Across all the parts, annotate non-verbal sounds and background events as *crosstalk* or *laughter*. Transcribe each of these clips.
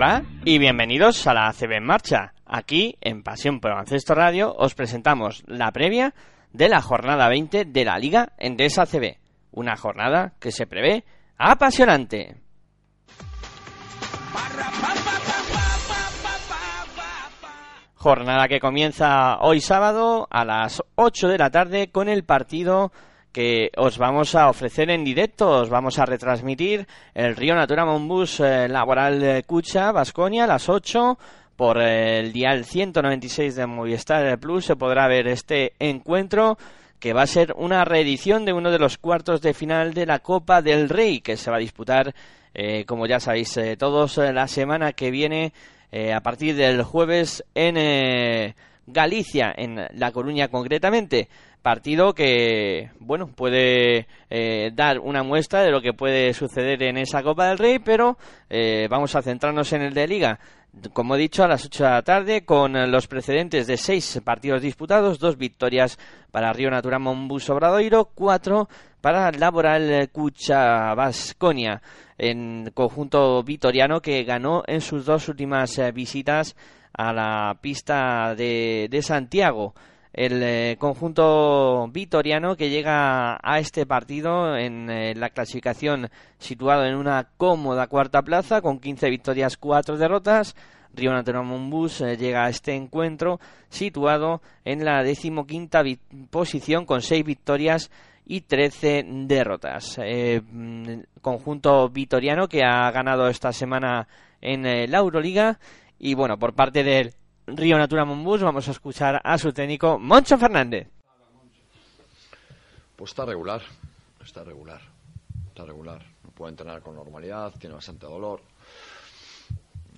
Hola y bienvenidos a la ACB en marcha. Aquí, en Pasión por Ancesto Radio, os presentamos la previa de la jornada 20 de la Liga Endesa ACB. Una jornada que se prevé apasionante. Jornada que comienza hoy sábado a las 8 de la tarde con el partido que os vamos a ofrecer en directo. Os vamos a retransmitir el Río Natura Monbus eh, Laboral Cucha, Vasconia, a las 8 por el dial 196 de Movistar Plus. Se podrá ver este encuentro que va a ser una reedición de uno de los cuartos de final de la Copa del Rey que se va a disputar, eh, como ya sabéis eh, todos, la semana que viene eh, a partir del jueves en eh, Galicia, en La Coruña concretamente. Partido que, bueno, puede eh, dar una muestra de lo que puede suceder en esa Copa del Rey, pero vamos a centrarnos en el de Liga. Como he dicho, a las 8 de la tarde, con los precedentes de seis partidos disputados, dos victorias para Río Natura Monbus Obradoiro, cuatro para Laboral Cucha Vasconia en conjunto vitoriano que ganó en sus dos últimas eh, visitas a la pista de, de Santiago. El eh, conjunto vitoriano que llega a este partido en eh, la clasificación situado en una cómoda cuarta plaza con 15 victorias, 4 derrotas. Río Natura Monbus llega a este encuentro situado en la decimoquinta posición con 6 victorias y 13 derrotas. Eh, mm, conjunto vitoriano que ha ganado esta semana en eh, la Euroliga. Y bueno, por parte del Río Natura Monbus vamos a escuchar a su técnico Moncho Fernández. Pues está regular, está regular, está regular. No puede entrenar con normalidad, tiene bastante dolor.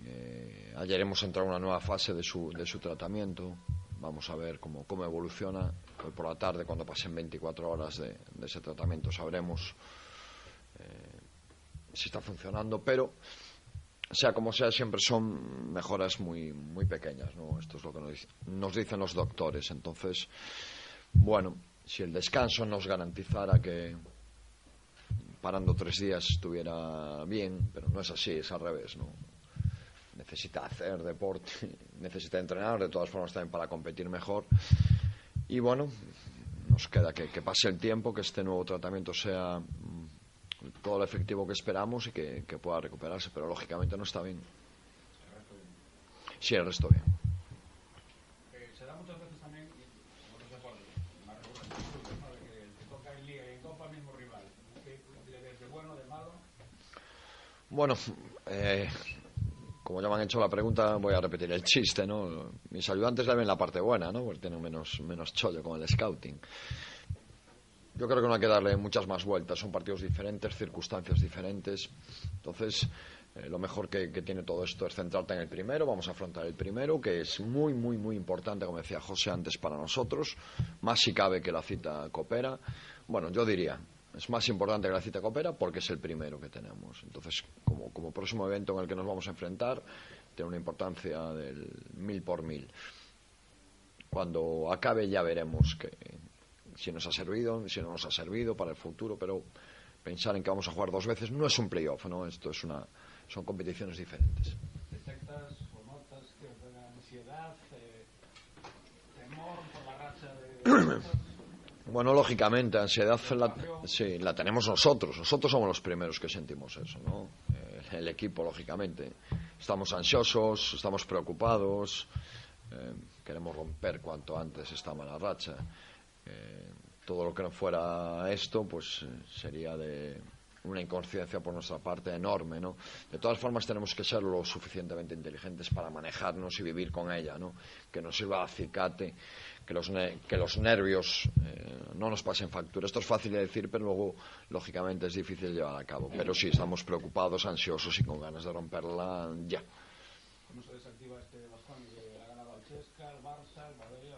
Eh, ayer hemos entrado en una nueva fase de su, de su tratamiento. Vamos a ver cómo, cómo evoluciona. Hoy por la tarde, cuando pasen 24 horas de, de ese tratamiento, sabremos eh, si está funcionando. Pero, sea como sea, siempre son mejoras muy, muy pequeñas. ¿no? Esto es lo que nos, nos dicen los doctores. Entonces, bueno, si el descanso nos garantizara que parando tres días estuviera bien, pero no es así, es al revés, ¿no? necesita hacer deporte, *laughs* necesita entrenar, de todas formas también para competir mejor. Y bueno, nos queda que, pase el tiempo, que este nuevo tratamiento sea todo lo efectivo que esperamos y que, que pueda recuperarse, pero lógicamente no está bien. Sí, el resto bien. Eh, el. Bueno, eh, como ya me han hecho la pregunta, voy a repetir el chiste, ¿no? Mis ayudantes le ven la parte buena, ¿no? Porque tienen menos, menos chollo con el scouting. Yo creo que no hay que darle muchas más vueltas. Son partidos diferentes, circunstancias diferentes. Entonces, eh, lo mejor que, que, tiene todo esto es centrarte en el primero. Vamos a afrontar el primero, que es muy, muy, muy importante, como decía José antes, para nosotros. Más si cabe que la cita coopera. Bueno, yo diría, es más importante que la cita coopera porque es el primero que tenemos. Entonces, como, como próximo evento en el que nos vamos a enfrentar, tiene una importancia del mil por mil. Cuando acabe ya veremos que, si nos ha servido, si no nos ha servido para el futuro, pero pensar en que vamos a jugar dos veces no es un playoff, ¿no? Esto es una, son competiciones diferentes. ¿Detectas o notas que da ansiedad, eh, temor por la racha de... *clears throat* Bueno, lógicamente, ansiedad la, sí, la tenemos nosotros. Nosotros somos los primeros que sentimos eso, ¿no? Eh, el equipo, lógicamente. Estamos ansiosos, estamos preocupados, eh, queremos romper cuanto antes esta mala racha. Eh, todo lo que no fuera esto, pues sería de una inconsciencia por nuestra parte enorme, ¿no? De todas formas tenemos que ser lo suficientemente inteligentes para manejarnos y vivir con ella, ¿no? Que nos sirva de acicate, que los, que los nervios eh, no nos pasen factura. Esto es fácil de decir, pero luego, lógicamente, es difícil llevar a cabo. Pero sí, estamos preocupados, ansiosos y con ganas de romperla ya. ¿Cómo se desactiva este Vasconi que ha ganado al Chesca, al Barça, al Valencia?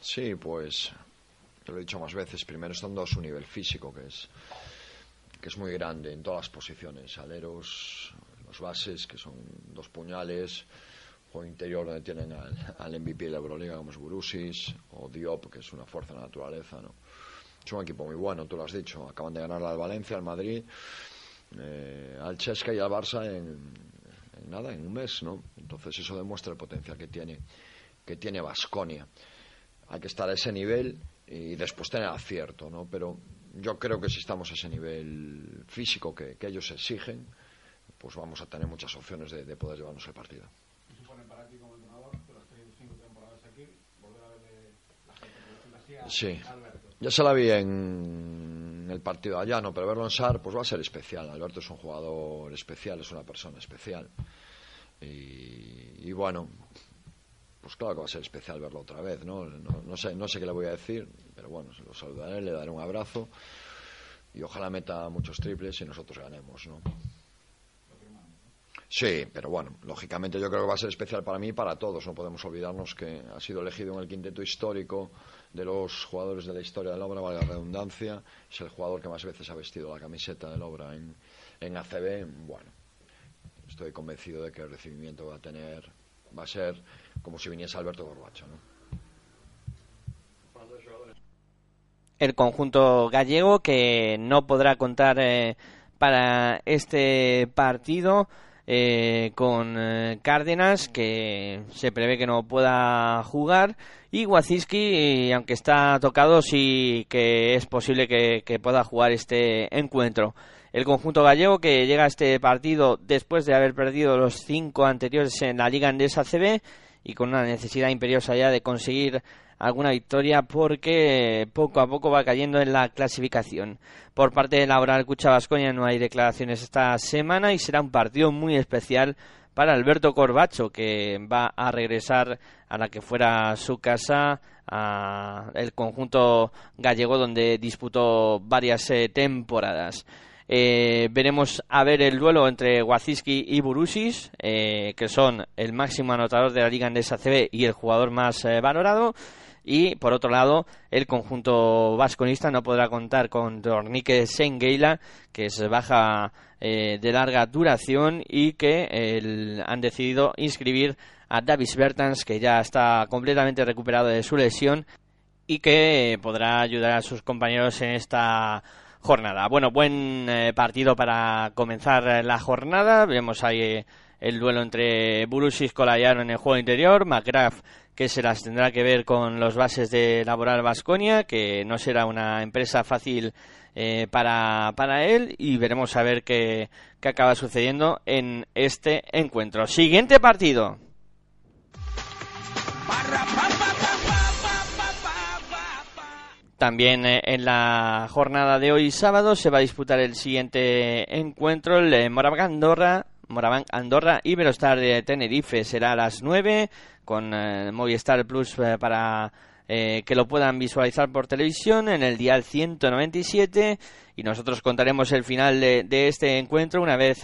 Sí, pues, te lo he dicho más veces, primero estando a su nivel físico, que es que es muy grande en todas las posiciones, aleros, los bases, que son dos puñales, o interior donde tienen al, al MVP de la Euroliga como es Burusis, o Diop, que es una fuerza de la naturaleza, ¿no? es un equipo muy bueno, tú lo has dicho. Acaban de ganar al Valencia, al Madrid, eh, al Chesca y al Barça en, nada, en un mes, ¿no? Entonces eso demuestra el potencial que tiene que tiene Vasconia. Hay que estar a ese nivel y después tener acierto, ¿no? Pero yo creo que si estamos a ese nivel físico que, ellos exigen, pues vamos a tener muchas opciones de, poder llevarnos el partido. Sí, ya se la vi en el partido allá, no, pero verlo en SAR pues va a ser especial. Alberto es un jugador especial, es una persona especial. Y, bueno, pues claro que va a ser especial verlo otra vez, ¿no? No, sé, no sé qué le voy a decir, pero bueno, lo saludaré, le daré un abrazo y ojalá meta muchos triples y nosotros ganemos, ¿no? Sí, pero bueno, lógicamente yo creo que va a ser especial para mí y para todos. No podemos olvidarnos que ha sido elegido en el quinteto histórico de los jugadores de la historia del Obra, vale la redundancia, es el jugador que más veces ha vestido la camiseta del Obra en, en ACB. Bueno, estoy convencido de que el recibimiento va a tener, va a ser como si viniese Alberto Gorbacho, ¿no? El conjunto gallego que no podrá contar eh, para este partido eh, con eh, Cárdenas, que se prevé que no pueda jugar, y Waziski, aunque está tocado, sí que es posible que, pueda jugar este encuentro. El conjunto gallego que llega a este partido después de haber perdido los cinco anteriores en la Liga Andesa CB y con una necesidad imperiosa ya de conseguir alguna victoria porque poco a poco va cayendo en la clasificación. Por parte de Laboral Cucha Vascoña no hay declaraciones esta semana y será un partido muy especial para Alberto Corbacho que va a regresar a la que fuera su casa a el conjunto gallego donde disputó varias eh, temporadas. Eh, veremos a ver el duelo entre Waziski y Burusis, eh, que son el máximo anotador de la Liga Andesa CB y el jugador más valorado. Y por otro lado, el conjunto vasconista no podrá contar con Dornique Sengeila, que es baja eh, de larga duración y que han decidido inscribir a Davis Bertans, que ya está completamente recuperado de su lesión y que podrá ayudar a sus compañeros en esta jornada. Bueno, buen eh, partido para comenzar la jornada. Vemos ahí eh, el duelo entre Burusis Colayano en el juego interior, McGrath que se las tendrá que ver con los bases de Laboral Vasconia, que no será una empresa fácil eh, para, para él y veremos a ver qué, qué acaba sucediendo en este encuentro. Siguiente partido. También eh, en la jornada de hoy sábado se va a disputar el siguiente encuentro, el Moraván Andorra, Moraván Andorra Iberostar de Tenerife. Será a las 9 con eh, Movistar Plus eh, para eh, que lo puedan visualizar por televisión en el dial 197 y nosotros contaremos el final de, este encuentro una vez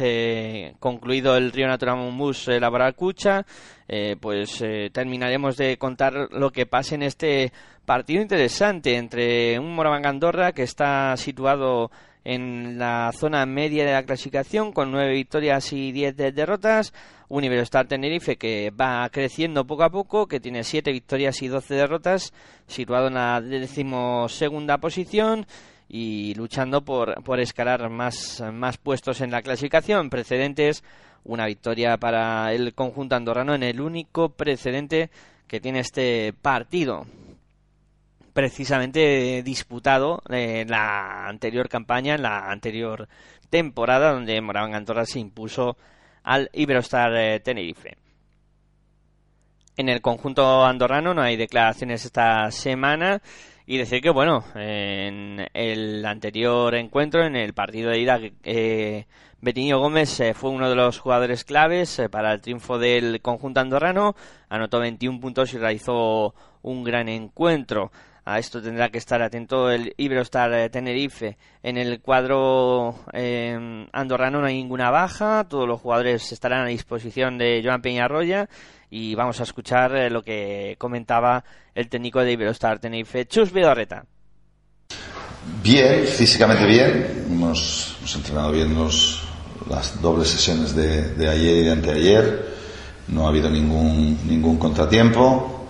concluido el Río Natural Mumbus Laboral Cucha pues terminaremos de contar lo que pasa en este partido interesante entre un Moraván Andorra que está situado en la zona media de la clasificación con nueve victorias y diez derrotas. Un Tenerife que va creciendo poco a poco, que tiene siete victorias y doce derrotas, situado en la decimosegunda posición y luchando por, por escalar más, más puestos en la clasificación. Precedentes, una victoria para el conjunto andorrano en el único precedente que tiene este partido precisamente disputado en la anterior campaña, en la anterior temporada, donde Moraván Andorra se impuso al Iberostar eh, Tenerife. En el conjunto andorrano no hay declaraciones esta semana y decir que, bueno, en el anterior encuentro, en el partido de ida, eh, Betinho Gómez eh, fue uno de los jugadores claves para el triunfo del conjunto andorrano, anotó 21 puntos y realizó un gran encuentro. A esto tendrá que estar atento el Iberostar eh, Tenerife. En el cuadro eh, andorrano no hay ninguna baja, todos los jugadores estarán a disposición de Joan Peñarroya y vamos a escuchar eh, lo que comentaba el técnico de Iberostar Tenerife, Chus Vidorreta. Bien, físicamente bien. Hemos, entrenado bien las dobles sesiones de, ayer y de anteayer. No ha habido ningún, ningún contratiempo.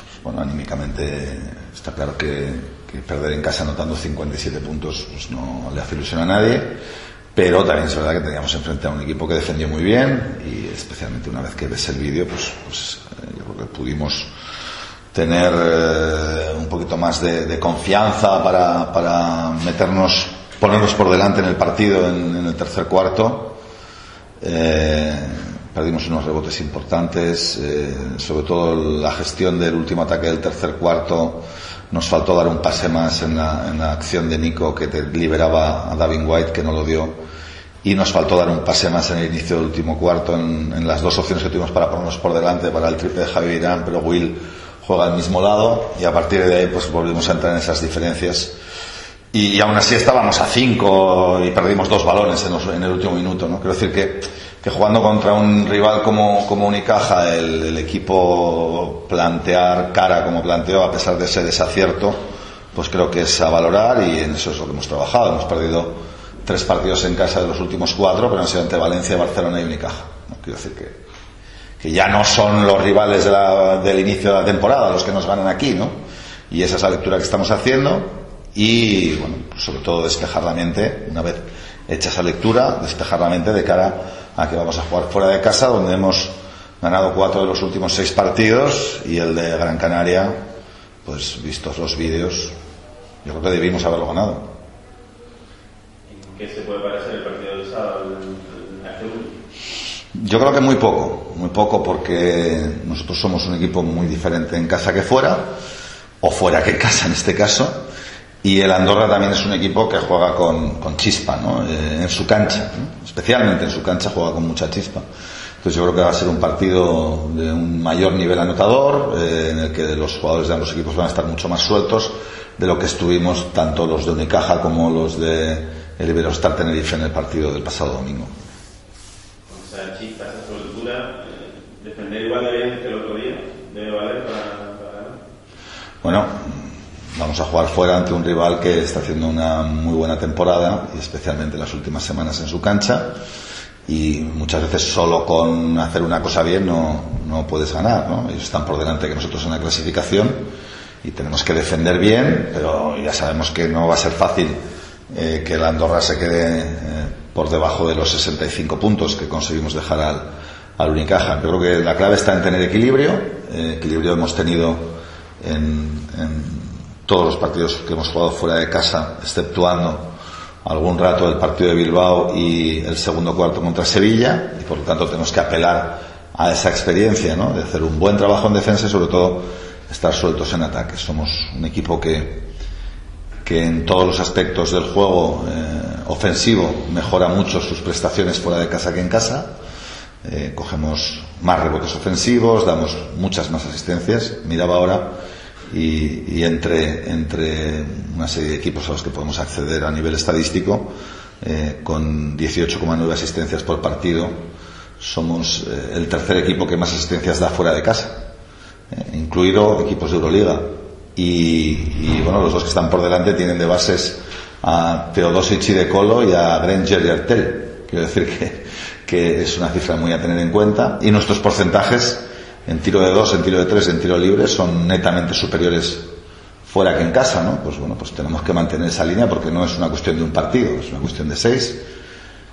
Pues, bueno, anímicamente está claro que, perder en casa anotando 57 puntos pues no le hace ilusión a nadie. Pero también es verdad que teníamos enfrente a un equipo que defendió muy bien y especialmente una vez que ves el vídeo, pues, pues eh, yo creo que pudimos tener eh, un poquito más de, confianza para, para, meternos, ponernos por delante en el partido en, el tercer cuarto. Eh, perdimos unos rebotes importantes, eh, sobre todo la gestión del último ataque del tercer cuarto. Nos faltó dar un pase más en la, en la acción de Nico que liberaba a Davin White, que no lo dio. Y nos faltó dar un pase más en el inicio del último cuarto, en, en las dos opciones que tuvimos para ponernos por delante, para el triple de Javi Irán, pero Will juega al mismo lado y a partir de ahí pues volvimos a entrar en esas diferencias y, aún así estábamos a cinco y perdimos dos balones en, el último minuto ¿no? quiero decir que, que, jugando contra un rival como, como Unicaja el, equipo plantear cara como planteó a pesar de ese desacierto pues creo que es a valorar y en eso es lo que hemos trabajado hemos perdido tres partidos en casa de los últimos cuatro pero han sido ante Valencia, Barcelona y Unicaja ¿no? quiero decir que que ya no son los rivales del inicio de la temporada los que nos ganan aquí, ¿no? Y esa es la lectura que estamos haciendo y, bueno, sobre todo despejar la mente, una vez hecha esa lectura, despejar la mente de cara a que vamos a jugar fuera de casa, donde hemos ganado cuatro de los últimos seis partidos y el de Gran Canaria, pues vistos los vídeos, yo creo que debimos haberlo ganado. ¿Qué se puede parecer el partido del sábado yo creo que muy poco, muy poco porque nosotros somos un equipo muy diferente en casa que fuera, o fuera que en casa en este caso, y el Andorra también es un equipo que juega con, con chispa, ¿no? Eh, en su cancha, especialmente en su cancha juega con mucha chispa. Entonces yo creo que va a ser un partido de un mayor nivel anotador, eh, en el que los jugadores de ambos equipos van a estar mucho más sueltos de lo que estuvimos tanto los de Unicaja como los de el Iberostar Tenerife en el partido del pasado domingo esa chispa, esa soltura, eh, defender igual de bien que el otro día, debe valer para. Bueno, vamos a jugar fuera ante un rival que está haciendo una muy buena temporada especialmente en las últimas semanas en su cancha y muchas veces solo con hacer una cosa bien no, no puedes ganar. Ellos están por delante que nosotros en la clasificación y tenemos que defender bien, pero ya sabemos que no va a ser fácil eh, que la Andorra se quede eh, por debajo de los 65 puntos que conseguimos dejar al, al Unicaja. Yo creo que la clave está en tener equilibrio. Eh, equilibrio hemos tenido en, en, todos los partidos que hemos jugado fuera de casa, exceptuando algún rato el partido de Bilbao y el segundo cuarto contra Sevilla, y por lo tanto tenemos que apelar a esa experiencia, ¿no? De hacer un buen trabajo en defensa y sobre todo estar sueltos en ataque. Somos un equipo que, que en todos los aspectos del juego eh, ofensivo mejora mucho sus prestaciones fuera de casa que en casa. Eh, cogemos más rebotes ofensivos, damos muchas más asistencias. Miraba ahora y, y, entre, entre una serie de equipos a los que podemos acceder a nivel estadístico, eh, con 18,9 asistencias por partido, somos eh, el tercer equipo que más asistencias da fuera de casa, eh, incluido equipos de Euroliga. Y, y, bueno, los dos que están por delante tienen de bases a Teodosic de Colo y a Granger y Artel. Quiero decir que, que es una cifra muy a tener en cuenta. Y nuestros porcentajes en tiro de dos, en tiro de tres, en tiro libre son netamente superiores fuera que en casa, ¿no? Pues bueno, pues tenemos que mantener esa línea porque no es una cuestión de un partido, es una cuestión de seis.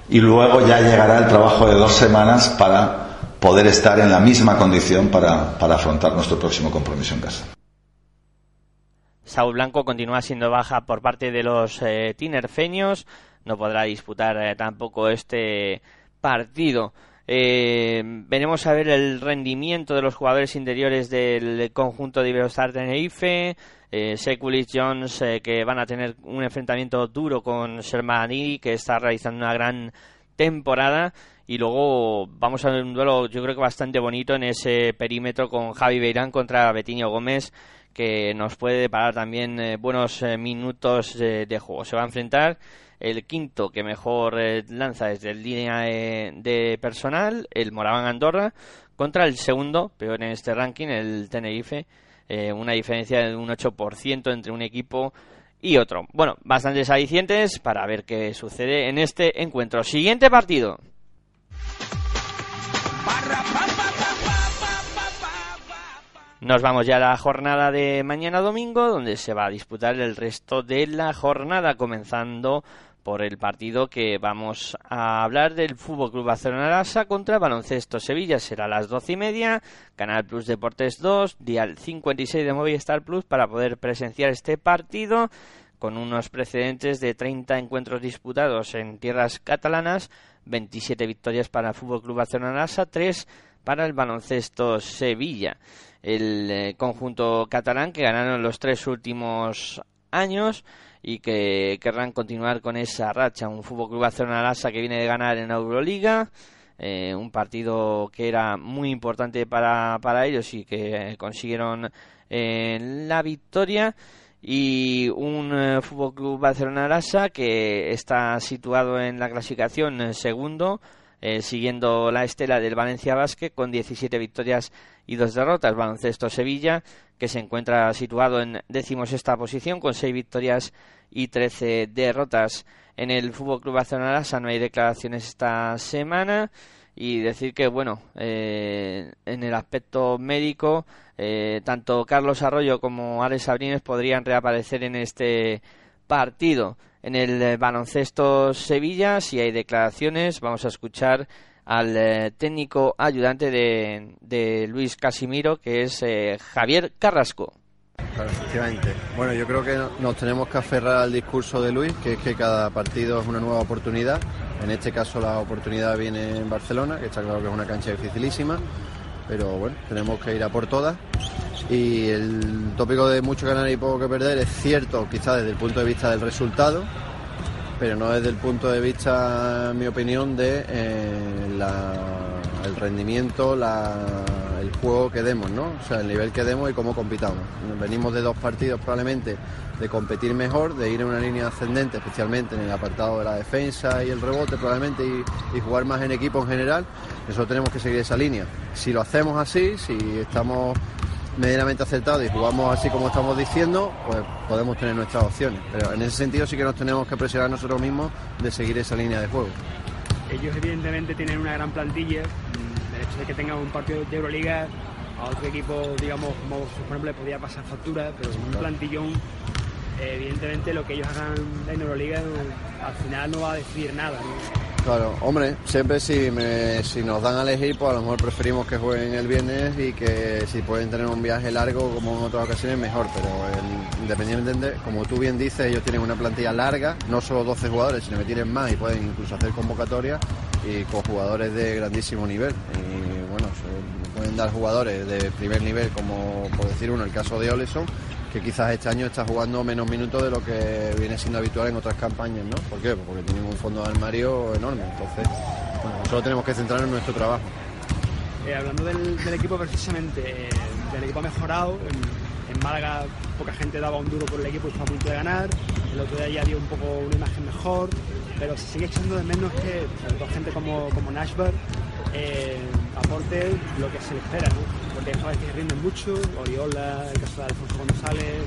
Y luego ya llegará el trabajo de dos semanas para poder estar en la misma condición para, para afrontar nuestro próximo compromiso en casa. Saúl Blanco continúa siendo baja por parte de los eh, tinerfeños. No podrá disputar eh, tampoco este partido. Eh, veremos a ver el rendimiento de los jugadores interiores del conjunto de Iberostar Tenerife. Eh, Sekulis Jones, eh, que van a tener un enfrentamiento duro con Shermani, que está realizando una gran temporada. Y luego vamos a ver un duelo, yo creo que bastante bonito en ese perímetro con Javi Beirán contra Betiño Gómez que nos puede deparar también eh, buenos eh, minutos de juego. Se va a enfrentar el quinto que mejor eh, lanza desde línea de personal, el Moraván Andorra, contra el segundo, peor en este ranking, el Tenerife, una diferencia de un 8% entre un equipo y otro. Bueno, bastantes alicientes para ver qué sucede en este encuentro. Siguiente partido. Nos vamos ya a la jornada de mañana domingo, donde se va a disputar el resto de la jornada, comenzando por el partido que vamos a hablar del Fútbol Club Barcelona Lasa contra Baloncesto Sevilla. Será a las doce y media, Canal Plus Deportes 2, día 56 de Movistar Plus para poder presenciar este partido con unos precedentes de 30 encuentros disputados en tierras catalanas, 27 victorias para el Fútbol Club Barcelona Lasa, 3 para el Baloncesto Sevilla. El eh, conjunto catalán que ganaron los tres últimos años y que querrán continuar con esa racha. Un Fútbol Club Barcelona Lasa que viene de ganar en Euroliga, eh, un partido que era muy importante para, para ellos y que consiguieron eh, la victoria. Y un eh, Fútbol Club Barcelona Lasa que está situado en la clasificación segundo, siguiendo la estela del Valencia Basket con 17 victorias y dos derrotas. Baloncesto Sevilla que se encuentra situado en decimosexta posición con seis victorias y trece derrotas. En el Fútbol Club Barcelona no hay declaraciones esta semana y decir que bueno eh, en el aspecto médico eh, tanto Carlos Arroyo como Alex Sabrines podrían reaparecer en este partido. En el baloncesto Sevilla, si hay declaraciones, vamos a escuchar al eh, técnico ayudante de, Luis Casimiro, que es eh, Javier Carrasco. efectivamente. Bueno, yo creo que nos tenemos que aferrar al discurso de Luis, que es que cada partido es una nueva oportunidad. En este caso la oportunidad viene en Barcelona, que está claro que es una cancha dificilísima, pero bueno, tenemos que ir a por todas. Y el tópico de mucho ganar y poco que perder es cierto, quizás desde el punto de vista del resultado, pero no desde el punto de vista, en mi opinión, de eh, el rendimiento, el juego que demos, ¿no? O sea, el nivel que demos y cómo compitamos. Venimos de dos partidos probablemente de competir mejor, de ir en una línea ascendente, especialmente en el apartado de la defensa y el rebote probablemente, y, jugar más en equipo en general. Nosotros tenemos que seguir esa línea. Si lo hacemos así, si estamos medianamente acertado y jugamos así como estamos diciendo, pues podemos tener nuestras opciones. Pero en ese sentido sí que nos tenemos que presionar nosotros mismos de seguir esa línea de juego. Ellos evidentemente tienen una gran plantilla, mm, el hecho de que tengan un partido de Euroliga a otro equipo, digamos, como por ejemplo le podía pasar factura, pero con un plantillón, evidentemente lo que ellos hagan en Euroliga al final no va a decidir nada. Claro, hombre, siempre si, si nos dan a elegir, pues a lo mejor preferimos que jueguen el viernes y que si pueden tener un viaje largo como en otras ocasiones, mejor. Pero independientemente, como tú bien dices, ellos tienen una plantilla larga, no solo 12 jugadores, sino que tienen más y pueden incluso hacer convocatorias y con jugadores de grandísimo nivel. Y bueno, pueden dar jugadores de primer nivel, como por decir uno, el caso de Oleson que quizás este año está jugando menos minutos de lo que viene siendo habitual en otras campañas, ¿no? ¿Por qué? Porque tienen un fondo de armario enorme, entonces solo tenemos que centrarnos en nuestro trabajo. Eh, hablando del, equipo precisamente, eh, del equipo mejorado, en, Málaga poca gente daba un duro por el equipo y estaba a punto de ganar, el otro día ya dio un poco una imagen mejor, pero se sigue echando de menos que gente como, como Nashbar eh, aporte lo que se espera, ¿no? Hay que rinden mucho, Oriola, el caso de Alfonso González,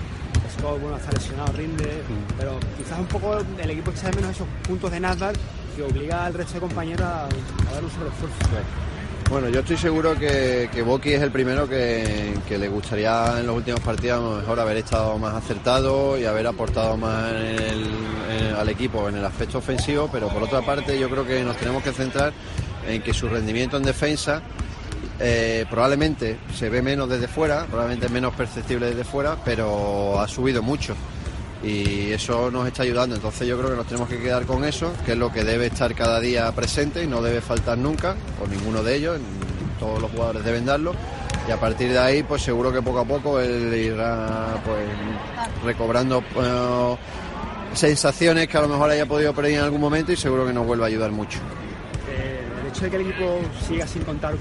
Scott, bueno, está lesionado, rinde, mm. pero quizás un poco el equipo echa de menos esos puntos de Nasdaq que obliga al resto de compañeros a, dar un sobreesfuerzo. Bueno, yo estoy seguro que, que Boki es el primero que, le gustaría en los últimos partidos a lo mejor haber estado más acertado y haber aportado más al equipo en el aspecto ofensivo, pero por otra parte yo creo que nos tenemos que centrar en que su rendimiento en defensa eh, probablemente se ve menos desde fuera, probablemente menos perceptible desde fuera, pero ha subido mucho y eso nos está ayudando. Entonces yo creo que nos tenemos que quedar con eso, que es lo que debe estar cada día presente y no debe faltar nunca, por ninguno de ellos, todos los jugadores deben darlo. Y a partir de ahí, pues seguro que poco a poco él irá pues recobrando eh, sensaciones que a lo mejor haya podido perder en algún momento y seguro que nos vuelve a ayudar mucho hecho de que el equipo siga sin contar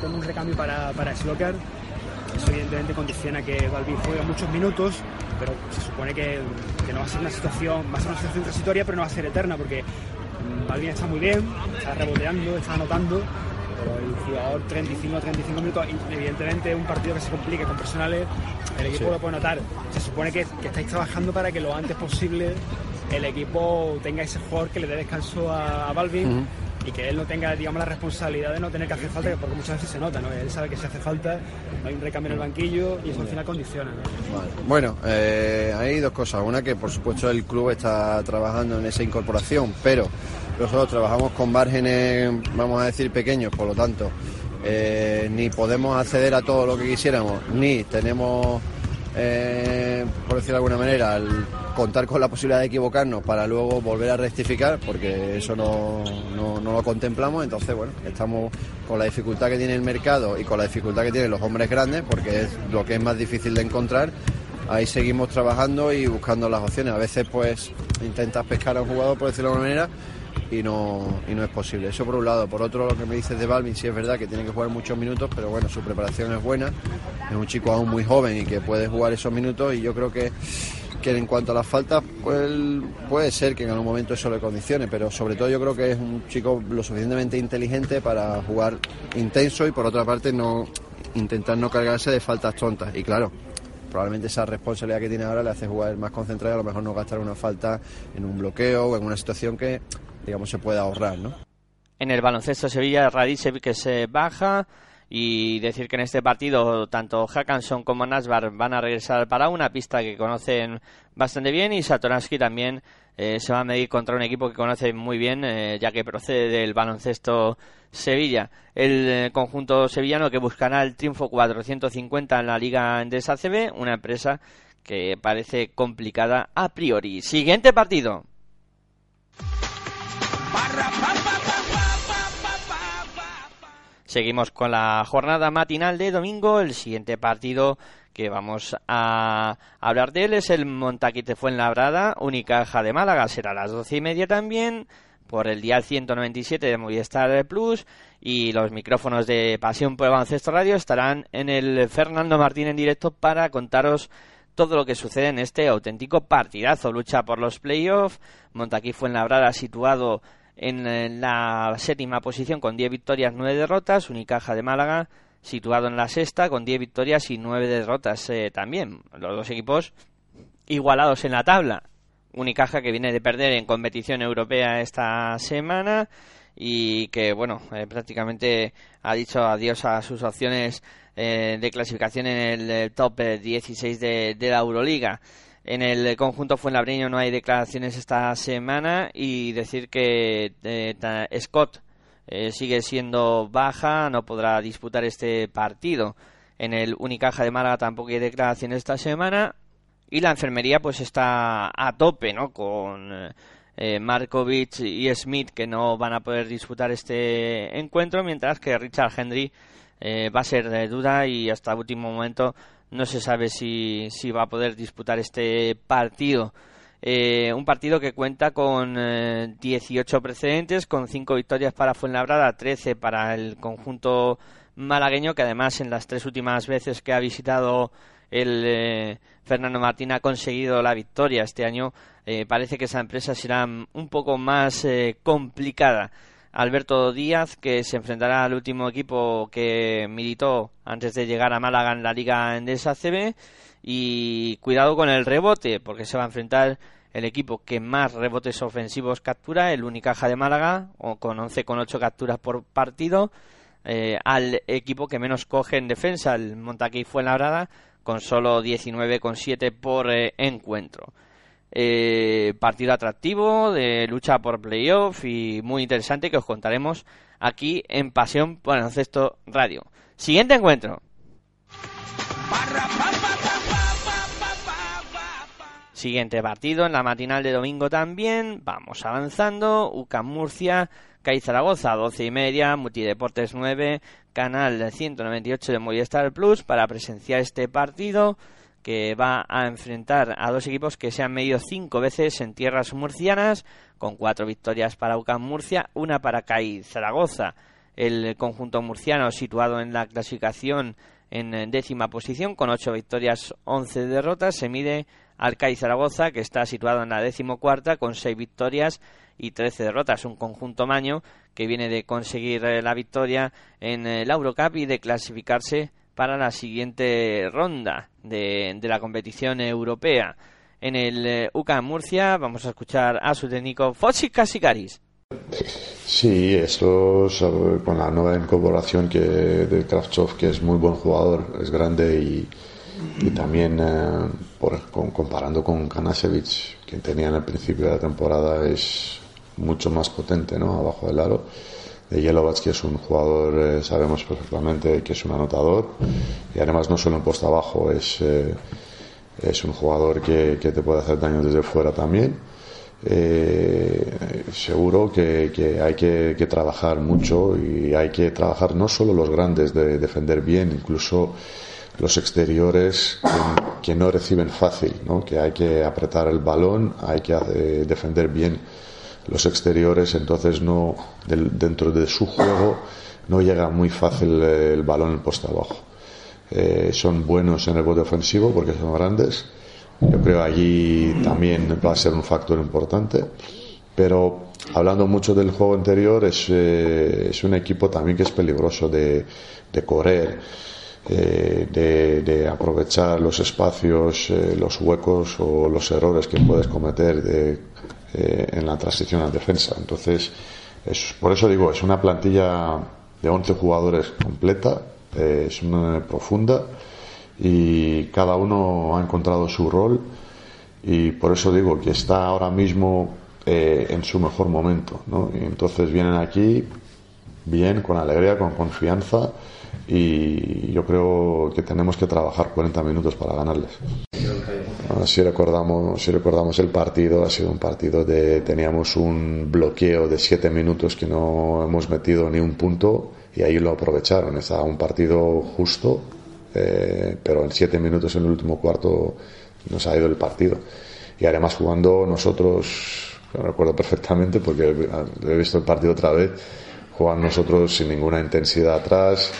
con, un recambio para, para Sloker, eso evidentemente condiciona que Balbi juegue muchos minutos, pero se supone que, no va a ser una situación, va a ser una situación transitoria, pero no va a ser eterna, porque Balbi está muy bien, está reboteando, está anotando, pero el jugador 35 35 minutos, evidentemente un partido que se complique con personales, el equipo lo puede notar. Se supone que, estáis trabajando para que lo antes posible el equipo tenga ese jugador que le dé descanso a, Balvin y que él no tenga, digamos, la responsabilidad de no tener que hacer falta, porque muchas veces se nota, ¿no? Él sabe que si hace falta, hay un recambio en el banquillo y eso al final condiciona, ¿no? Bueno, eh, hay dos cosas. Una que, por supuesto, el club está trabajando en esa incorporación, pero nosotros trabajamos con márgenes, vamos a decir, pequeños, por lo tanto, eh, ni podemos acceder a todo lo que quisiéramos, ni tenemos, eh, por decirlo de alguna manera, el contar con la posibilidad de equivocarnos para luego volver a rectificar, porque eso no, no, no lo contemplamos. Entonces, bueno, estamos con la dificultad que tiene el mercado y con la dificultad que tienen los hombres grandes, porque es lo que es más difícil de encontrar. Ahí seguimos trabajando y buscando las opciones. A veces, pues, intentas pescar a un jugador, por decirlo de alguna manera, y no, y no es posible. Eso por un lado. Por otro, lo que me dices de Balvin, sí es verdad que tiene que jugar muchos minutos, pero bueno, su preparación es buena. Es un chico aún muy joven y que puede jugar esos minutos y yo creo que, que en cuanto a las faltas, pues puede ser que en algún momento eso le condicione, pero sobre todo yo creo que es un chico lo suficientemente inteligente para jugar intenso y por otra parte no intentar no cargarse de faltas tontas. Y claro, probablemente esa responsabilidad que tiene ahora le hace jugar más concentrado y a lo mejor no gastar una falta en un bloqueo o en una situación que digamos, se puede ahorrar, ¿no? En el baloncesto Sevilla, Radicevic que se baja y decir que en este partido tanto Hackanson como Nasbar van a regresar para una pista que conocen bastante bien y Satoransky también eh, se va a medir contra un equipo que conoce muy bien eh, ya que procede del baloncesto Sevilla. El eh, conjunto sevillano que buscará el triunfo 450 en la Liga Endesa CB, una empresa que parece complicada a priori. Siguiente partido. Seguimos con la jornada matinal de domingo. El siguiente partido que vamos a hablar de él es el Montaquite Fuenlabrada, Unicaja de Málaga. Será a las doce y media también por el día 197 de Movistar Plus y los micrófonos de Pasión por el Radio estarán en el Fernando Martín en directo para contaros todo lo que sucede en este auténtico partidazo. Lucha por los playoffs. Montaquí Fuenlabrada situado en la séptima posición con 10 victorias, 9 derrotas. Unicaja de Málaga situado en la sexta con 10 victorias y 9 derrotas eh, también. Los dos equipos igualados en la tabla. Unicaja que viene de perder en competición europea esta semana y que, bueno, eh, prácticamente ha dicho adiós a sus opciones eh, de clasificación en el, top 16 de, de la Euroliga. En el conjunto Fuenlabreño no hay declaraciones esta semana y decir que eh, Scott eh, sigue siendo baja, no podrá disputar este partido. En el Unicaja de Málaga tampoco hay declaraciones esta semana y la enfermería pues está a tope, ¿no? Con eh, Markovic y Smith que no van a poder disputar este encuentro, mientras que Richard Henry va a ser de duda y hasta último momento no se sabe si, si va a poder disputar este partido. Eh, un partido que cuenta con 18 eh, precedentes, con 5 victorias para Fuenlabrada, 13 para el conjunto malagueño, que además en las tres últimas veces que ha visitado el eh, Fernando Martín ha conseguido la victoria. Este año parece que esa empresa será un poco más complicada. Alberto Díaz, que se enfrentará al último equipo que militó antes de llegar a Málaga en la Liga Endesa CB. Y cuidado con el rebote, porque se va a enfrentar el equipo que más rebotes ofensivos captura, el Unicaja de Málaga, o con 11,8 capturas por partido, eh, al equipo que menos coge en defensa, el Montaquí Fuenlabrada, con solo 19,7 por eh, encuentro. Eh, partido atractivo, de lucha por playoff y muy interesante que os contaremos aquí en Pasión por Baloncesto Radio. Siguiente encuentro. Siguiente partido en la matinal de domingo también. Vamos avanzando. UCAM Murcia, CAI Zaragoza, 12 y media. Multideportes 9, canal 198 de Movistar Plus para presenciar este partido que va a enfrentar a dos equipos que se han medido cinco veces en tierras murcianas, con cuatro victorias para UCAM Murcia, una para CAI Zaragoza. El conjunto murciano situado en la clasificación en décima posición, con ocho victorias, once derrotas, se mide al CAI Zaragoza, que está situado en la decimocuarta, con seis victorias y trece derrotas. Un conjunto maño que viene de conseguir eh, la victoria en el Eurocup y de clasificarse para la siguiente ronda de, la competición europea. En el eh, UCAM Murcia vamos a escuchar a su técnico Fossi Casicaris. Sí, eso con la nueva incorporación que, de Kravchov, que es muy buen jugador, es grande y, y también eh, por, comparando con Kanasevich, que tenía en el principio de la temporada, es mucho más potente ¿no? abajo del aro. De Jelovac, es un jugador, eh, sabemos perfectamente que es un anotador y además no solo en posta abajo, es, eh, es un jugador que, que, te puede hacer daño desde fuera también. Eh, seguro que, que hay que, que, trabajar mucho y hay que trabajar no solo los grandes de defender bien, incluso los exteriores que, no reciben fácil, ¿no? que hay que apretar el balón, hay que eh, defender bien los exteriores, entonces no dentro de su juego no llega muy fácil el balón en poste abajo. Eh, son buenos en el bote ofensivo porque son grandes. Yo creo allí también va a ser un factor importante. Pero hablando mucho del juego anterior, es, eh, es un equipo también que es peligroso de, de correr eh, de, aprovechar los espacios, eh, los huecos o los errores que puedes cometer de, eh, en la transición a defensa. Entonces, es, por eso digo, es una plantilla de 11 jugadores completa, es una profunda y cada uno ha encontrado su rol y por eso digo que está ahora mismo en su mejor momento. ¿no? Y entonces vienen aquí bien, con alegría, con confianza y yo creo que tenemos que trabajar 40 minutos para ganarles. Si recordamos, si recordamos el partido, ha sido un partido de teníamos un bloqueo de 7 minutos que no hemos metido ni un punto y ahí lo aprovecharon. Estaba un partido justo, eh, pero en 7 minutos en el último cuarto nos ha ido el partido. Y además jugando nosotros, lo recuerdo perfectamente porque he visto el partido otra vez, jugando nosotros sin ninguna intensidad atrás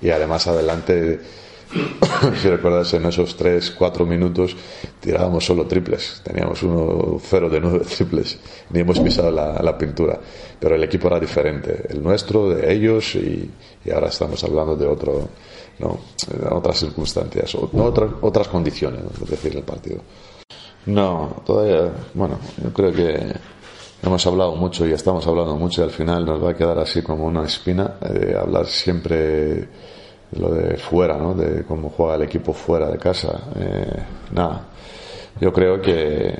y además adelante, *coughs* si recuerdas, en esos 3, 4 minutos tirábamos solo triples, teníamos uno 0 de 9 *laughs* triples, ni hemos pisado la, pintura, pero el equipo era diferente, el nuestro, de ellos, y, ahora estamos hablando de otro, no, otras circunstancias, otras, otras condiciones, es decir, el partido. No, todavía, bueno, yo creo que hemos hablado mucho y estamos hablando mucho y al final nos va a quedar así como una espina eh, hablar siempre lo de fuera, ¿no? De cómo juega el equipo fuera de casa. Eh, nada, yo creo que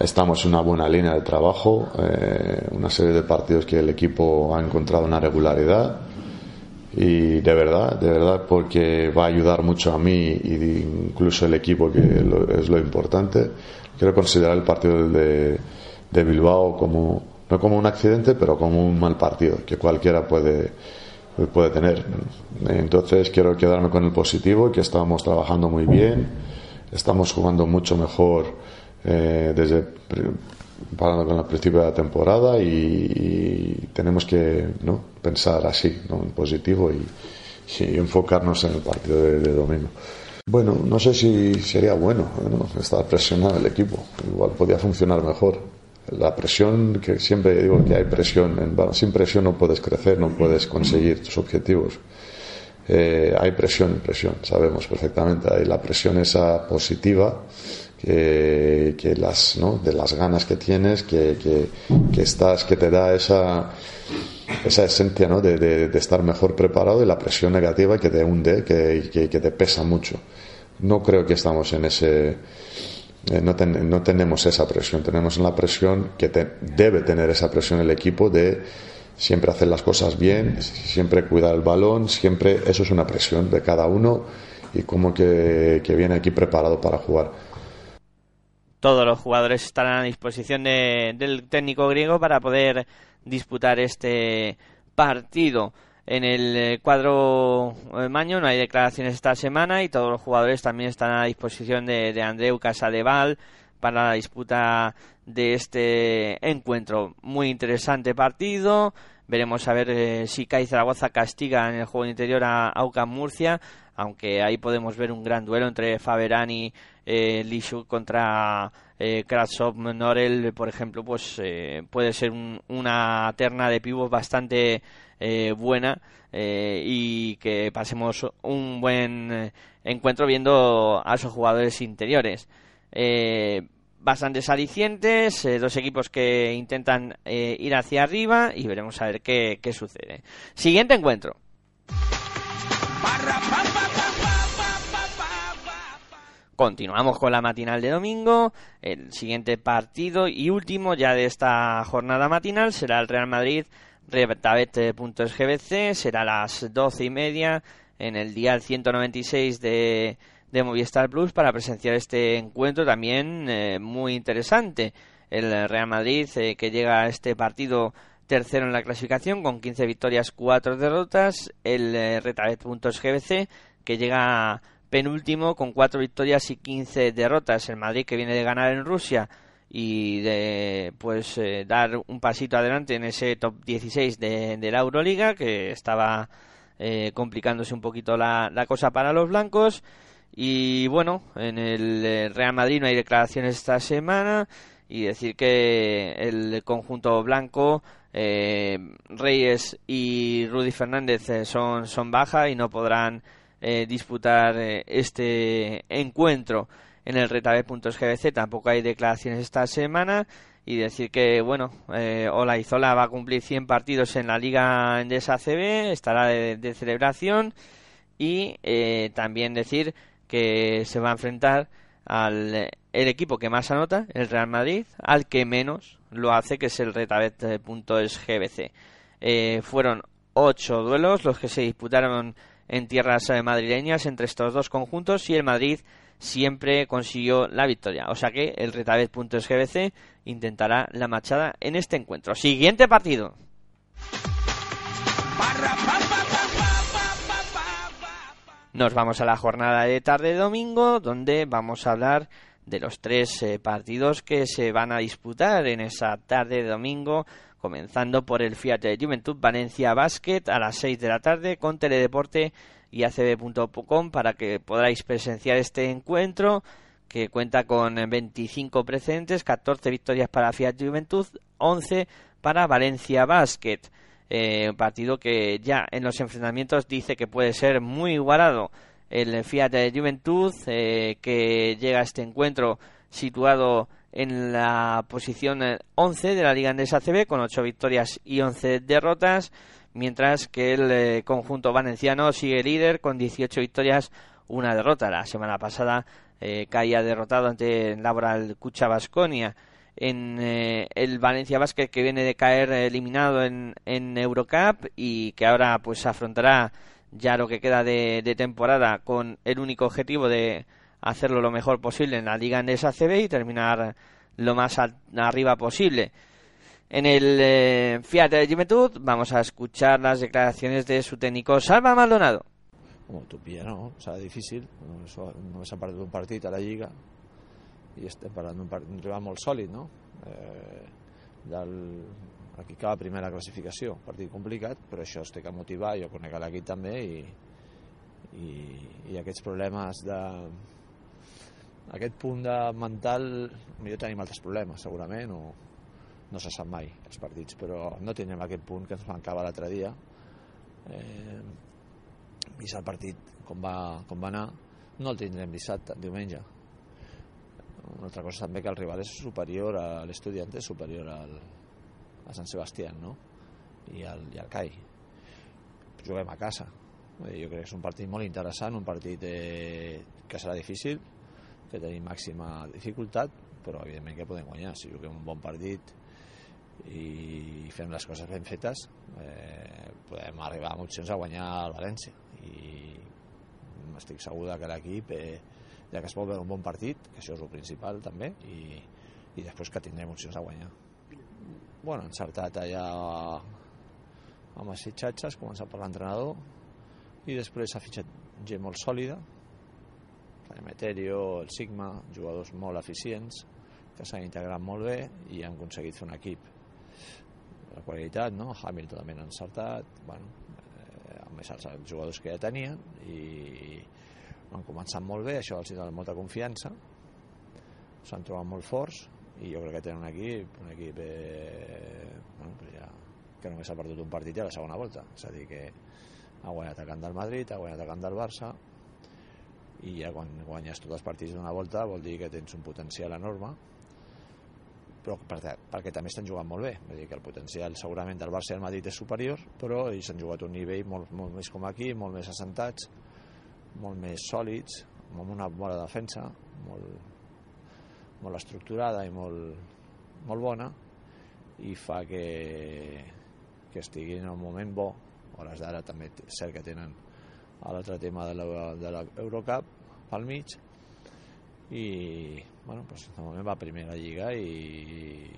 estamos en una buena línea de trabajo, eh, una serie de partidos que el equipo ha encontrado una regularidad y de verdad, de verdad, porque va a ayudar mucho a mí y incluso el equipo que es lo importante. Quiero considerar el partido de de Bilbao como, no como un accidente, pero como un mal partido, que cualquiera puede, puede tener. Entonces quiero quedarme con el positivo, que estamos trabajando muy bien, estamos jugando mucho mejor eh, desde parando con el principio de la temporada y, tenemos que pensar así, ¿no? en positivo y, enfocarnos en el partido de, domingo. Bueno, no sé si sería bueno ¿no? estar presionado el equipo, igual podría funcionar mejor la presión, que siempre digo que hay presión, sin presión no puedes crecer, no puedes conseguir tus objetivos. Eh, hay presión, presión, sabemos perfectamente, hay la presión esa positiva, que, las, ¿no? de las ganas que tienes, que, que, que, estás, que te da esa, esa esencia ¿no? de, de, de, estar mejor preparado y la presión negativa que te hunde, que, que, te pesa mucho. No creo que estamos en ese, eh, no, no, tenemos esa presión, tenemos la presión que debe tener esa presión el equipo de siempre hacer las cosas bien, siempre cuidar el balón, siempre eso es una presión de cada uno y como que, que viene aquí preparado para jugar. Todos los jugadores estarán a disposición de, del técnico griego para poder disputar este partido en el eh, cuadro eh, Maño no hay declaraciones esta semana y todos los jugadores también están a disposición de, de Andreu Casadeval para la disputa de este encuentro. Muy interesante partido. Veremos a ver eh, si CAI Zaragoza castiga en el juego interior a Aucas Murcia, aunque ahí podemos ver un gran duelo entre Faberani eh, Lishu contra eh, Kratsov Norel, por ejemplo, pues puede ser una terna de pibos bastante eh, buena eh, y que pasemos un buen eh, encuentro viendo a esos jugadores interiores. bastantes alicientes, eh, dos equipos que intentan eh, ir hacia arriba y veremos a ver qué, qué sucede. Siguiente encuentro. Continuamos con la matinal de domingo. El siguiente partido y último ya de esta jornada matinal será el Real Madrid Retabet.sgbc. Será a las doce y media en el día 196 de, de Movistar Plus para presenciar este encuentro también eh, muy interesante. El Real Madrid eh, que llega a este partido tercero en la clasificación con 15 victorias, 4 derrotas. El eh, Retabet.sgbc que llega penúltimo con 4 victorias y 15 derrotas. El Madrid que viene de ganar en Rusia y de pues dar un pasito adelante en ese top 16 de, de la Euroliga que estaba complicándose un poquito la, la cosa para los blancos. Y bueno, en el eh, Real Madrid no hay declaraciones esta semana y decir que el conjunto blanco, eh, Reyes y Rudy Fernández eh, son, son baja y no podrán disputar este encuentro en el Retabe.gbc. Tampoco hay declaraciones esta semana. Y decir que, bueno, eh, Izola va a cumplir 100 partidos en la Liga Endesa CB, estará de, celebración. Y también decir que se va a enfrentar al el equipo que más anota, el Real Madrid, al que menos lo hace, que es el Retabet.es Eh, fueron ocho duelos los que se disputaron en tierras eh, madrileñas entre estos dos conjuntos y el Madrid siempre consiguió la victoria. O sea que el Retabet.es intentará la machada en este encuentro. Siguiente partido. Nos vamos a la jornada de tarde domingo, donde vamos a hablar de los tres eh, partidos que se van a disputar en esa tarde de domingo, comenzando por el Fiat Juventud Valencia Basket a las 6 de la tarde con Teledeporte y acb.com para que podáis presenciar este encuentro que cuenta con 25 precedentes, 14 victorias para Fiat Juventud, 11 para Valencia Basket. Eh, un partido que ya en los enfrentamientos dice que puede ser muy igualado. El Fiat de Juventud, eh, que llega a este encuentro situado en la posición 11 de la Liga Andesa CB con 8 victorias y 11 derrotas, mientras que el eh, conjunto valenciano sigue líder con 18 victorias, una derrota. La semana pasada caía derrotado ante Laboral Cucha Basconia en eh, el Valencia Basket que viene de caer eliminado en, en Eurocup y que ahora pues afrontará ya lo que queda de, temporada con el único objetivo de hacerlo lo mejor posible en la Liga Endesa CB y terminar lo más arriba posible. En el eh, Fiat de Juventud vamos a escuchar las declaraciones de su técnico Salva Maldonado. Como utopia, no? Serà difícil, no s'ha perdut un partit a la Lliga, i estem parlant d'un un rival molt sòlid no? eh, aquí acaba primera classificació partit complicat, però això es té que motivar jo conec l'equip també i, i, i aquests problemes de aquest punt de mental millor tenim altres problemes segurament o no se sap mai els partits però no tindrem aquest punt que ens mancava l'altre dia eh, vist el partit com va, com va anar no el tindrem dissabte, diumenge una altra cosa també que el rival és superior a l'estudiant, és superior al, a Sant Sebastián, no? I al, i al CAI. Juguem a casa. Jo crec que és un partit molt interessant, un partit eh, que serà difícil, que tenim màxima dificultat, però evidentment que podem guanyar. Si juguem un bon partit i fem les coses ben fetes, eh, podem arribar amb opcions a guanyar el València. I estic segur que l'equip eh, ja que es vol veure un bon partit, que això és el principal també, i, i després que tindrem opcions a guanyar. Bueno, encertat allà amb els fitxatges, començat per l'entrenador, i després s'ha fitxat gent molt sòlida, Emeterio, el Sigma, jugadors molt eficients, que s'han integrat molt bé i han aconseguit fer un equip de qualitat, no? Hamilton també han encertat, bueno, eh, a més els jugadors que ja tenien i, han començat molt bé, això els ha donat molta confiança, s'han trobat molt forts i jo crec que tenen un equip, un equip eh, bueno, pues ja, que només ha perdut un partit a la segona volta, és a dir que ha guanyat a camp del Madrid, ha guanyat a camp del Barça i ja quan guanyes tots els partits d'una volta vol dir que tens un potencial enorme. Però perquè, perquè també estan jugant molt bé. Vull dir que el potencial segurament del Barça i el Madrid és superior però ells han jugat un nivell molt, molt més com aquí, molt més assentats molt més sòlids amb una bona defensa molt, molt estructurada i molt, molt bona i fa que, que estiguin en un moment bo. A hores d'ara també cert que tenen l'altre tema de l'Eurocup pel mig i bueno, pues, de moment va a primera lliga i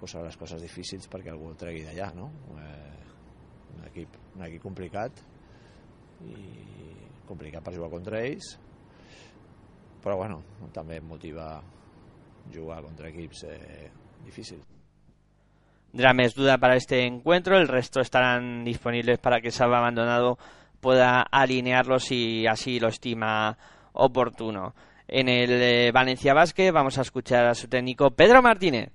posarà les coses difícils perquè algú el tregui d'allà no? eh, un, equip, un equip complicat i complicat per jugar contra ells però bueno, també motiva jugar contra equipos eh, difíciles. Drames duda para este encuentro, el resto estarán disponibles para que Salva Abandonado pueda alinearlos si así lo estima oportuno. En el eh, Valencia Basket vamos a escuchar a su técnico Pedro Martínez.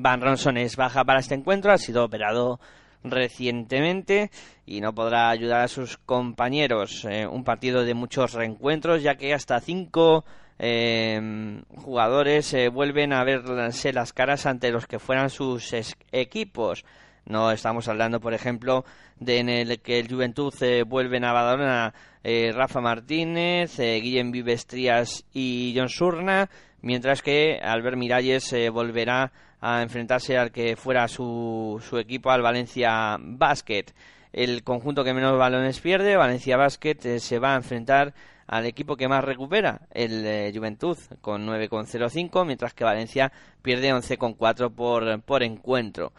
Van Ronson es baja para este encuentro, ha sido operado recientemente y no podrá ayudar a sus compañeros. Eh, un partido de muchos reencuentros, ya que hasta cinco eh, jugadores eh, vuelven a verse las caras ante los que fueran sus equipos. No estamos hablando, por ejemplo, de en el que el Juventud vuelven a Badalona Rafa Martínez, Guillem Vivestrías y John Surna, mientras que Albert Miralles volverá a enfrentarse al que fuera su, su equipo, al Valencia Basket. El conjunto que menos balones pierde, Valencia Basket, eh, se va a enfrentar al equipo que más recupera, el eh, Juventud, con 9,05, mientras que Valencia pierde 11,4 por, por encuentro.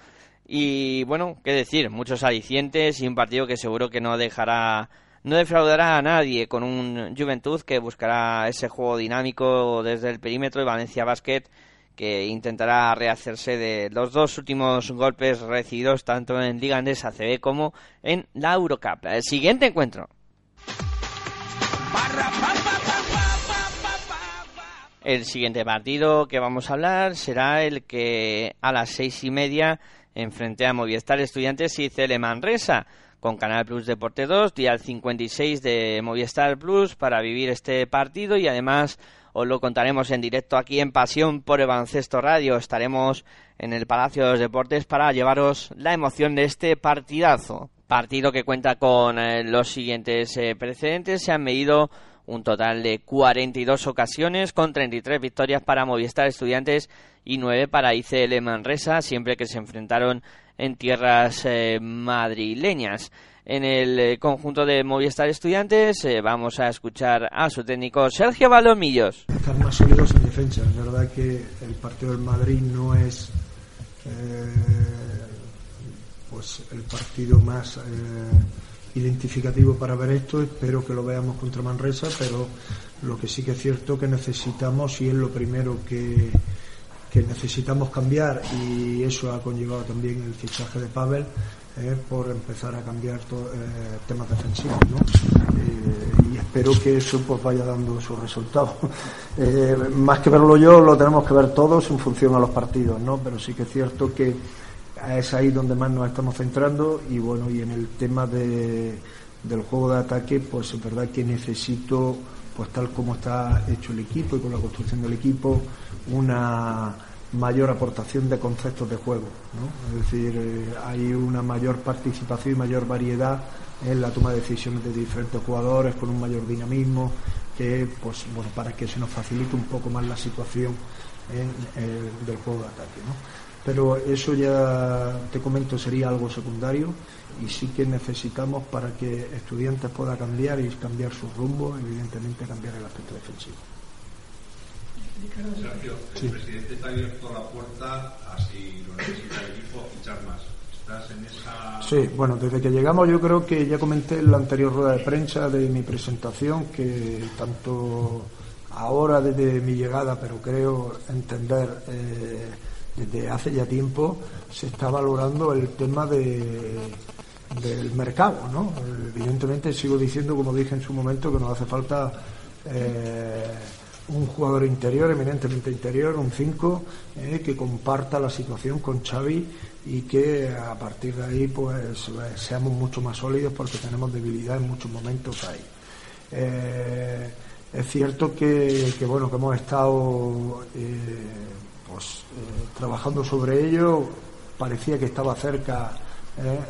Y bueno, qué decir, muchos alicientes y un partido que seguro que no dejará, no defraudará a nadie con un Juventud que buscará ese juego dinámico desde el perímetro y Valencia Basket que intentará rehacerse de los dos últimos golpes recibidos tanto en Liga Andesa CB como en la Eurocup. El siguiente encuentro. El siguiente partido que vamos a hablar será el que a las seis y media enfrente a Movistar Estudiantes y Cele Manresa con Canal Plus Deporte 2, día 56 de Movistar Plus para vivir este partido y además os lo contaremos en directo aquí en Pasión por el Radio. Estaremos en el Palacio de los Deportes para llevaros la emoción de este partidazo. Partido que cuenta con eh, los siguientes eh, precedentes. Se han medido un total de 42 ocasiones con 33 victorias para Movistar Estudiantes y 9 para ICL Manresa, siempre que se enfrentaron en tierras eh, madrileñas. en el eh, conjunto de Movistar Estudiantes. Eh, vamos a escuchar a su técnico Sergio Balomillos. Estar más sólidos en defensa. Es verdad que el partido del Madrid no es pues el partido más identificativo para ver esto. Espero que lo veamos contra Manresa, pero lo que sí que es cierto que necesitamos y es lo primero que, que necesitamos cambiar y eso ha conllevado también el fichaje de Pavel eh, por empezar a cambiar eh, temas defensivos ¿no? Eh, y espero que eso pues vaya dando sus resultados *laughs* más que verlo yo lo tenemos que ver todos en función a los partidos ¿no? pero sí que es cierto que es ahí donde más nos estamos centrando y bueno y en el tema de, del juego de ataque pues es verdad que necesito pues tal como está hecho el equipo y con la construcción del equipo una mayor aportación de conceptos de juego. ¿no? Es decir, eh, hay una mayor participación y mayor variedad en la toma de decisiones de diferentes jugadores con un mayor dinamismo que pues bueno para que se nos facilite un poco más la situación del juego de ataque. Pero eso ya te comento sería algo secundario y sí que necesitamos para que estudiantes pueda cambiar y cambiar su rumbo evidentemente cambiar el aspecto defensivo Sergio, el presidente te ha abierto la puerta a si lo necesita el equipo fichar más. ¿Estás en esa.? Sí, bueno, desde que llegamos yo creo que ya comenté en la anterior rueda de prensa de mi presentación que tanto ahora desde mi llegada, pero creo entender eh, desde hace ya tiempo, se está valorando el tema de, del mercado, ¿no? Evidentemente sigo diciendo, como dije en su momento, que nos hace falta. Eh, un jugador interior, eminentemente interior, un 5, eh, que comparta la situación con Xavi y que a partir de ahí pues seamos mucho más sólidos porque tenemos debilidad en muchos momentos ahí. Eh, es cierto que, bueno que hemos estado pues trabajando sobre ello, parecía que estaba cerca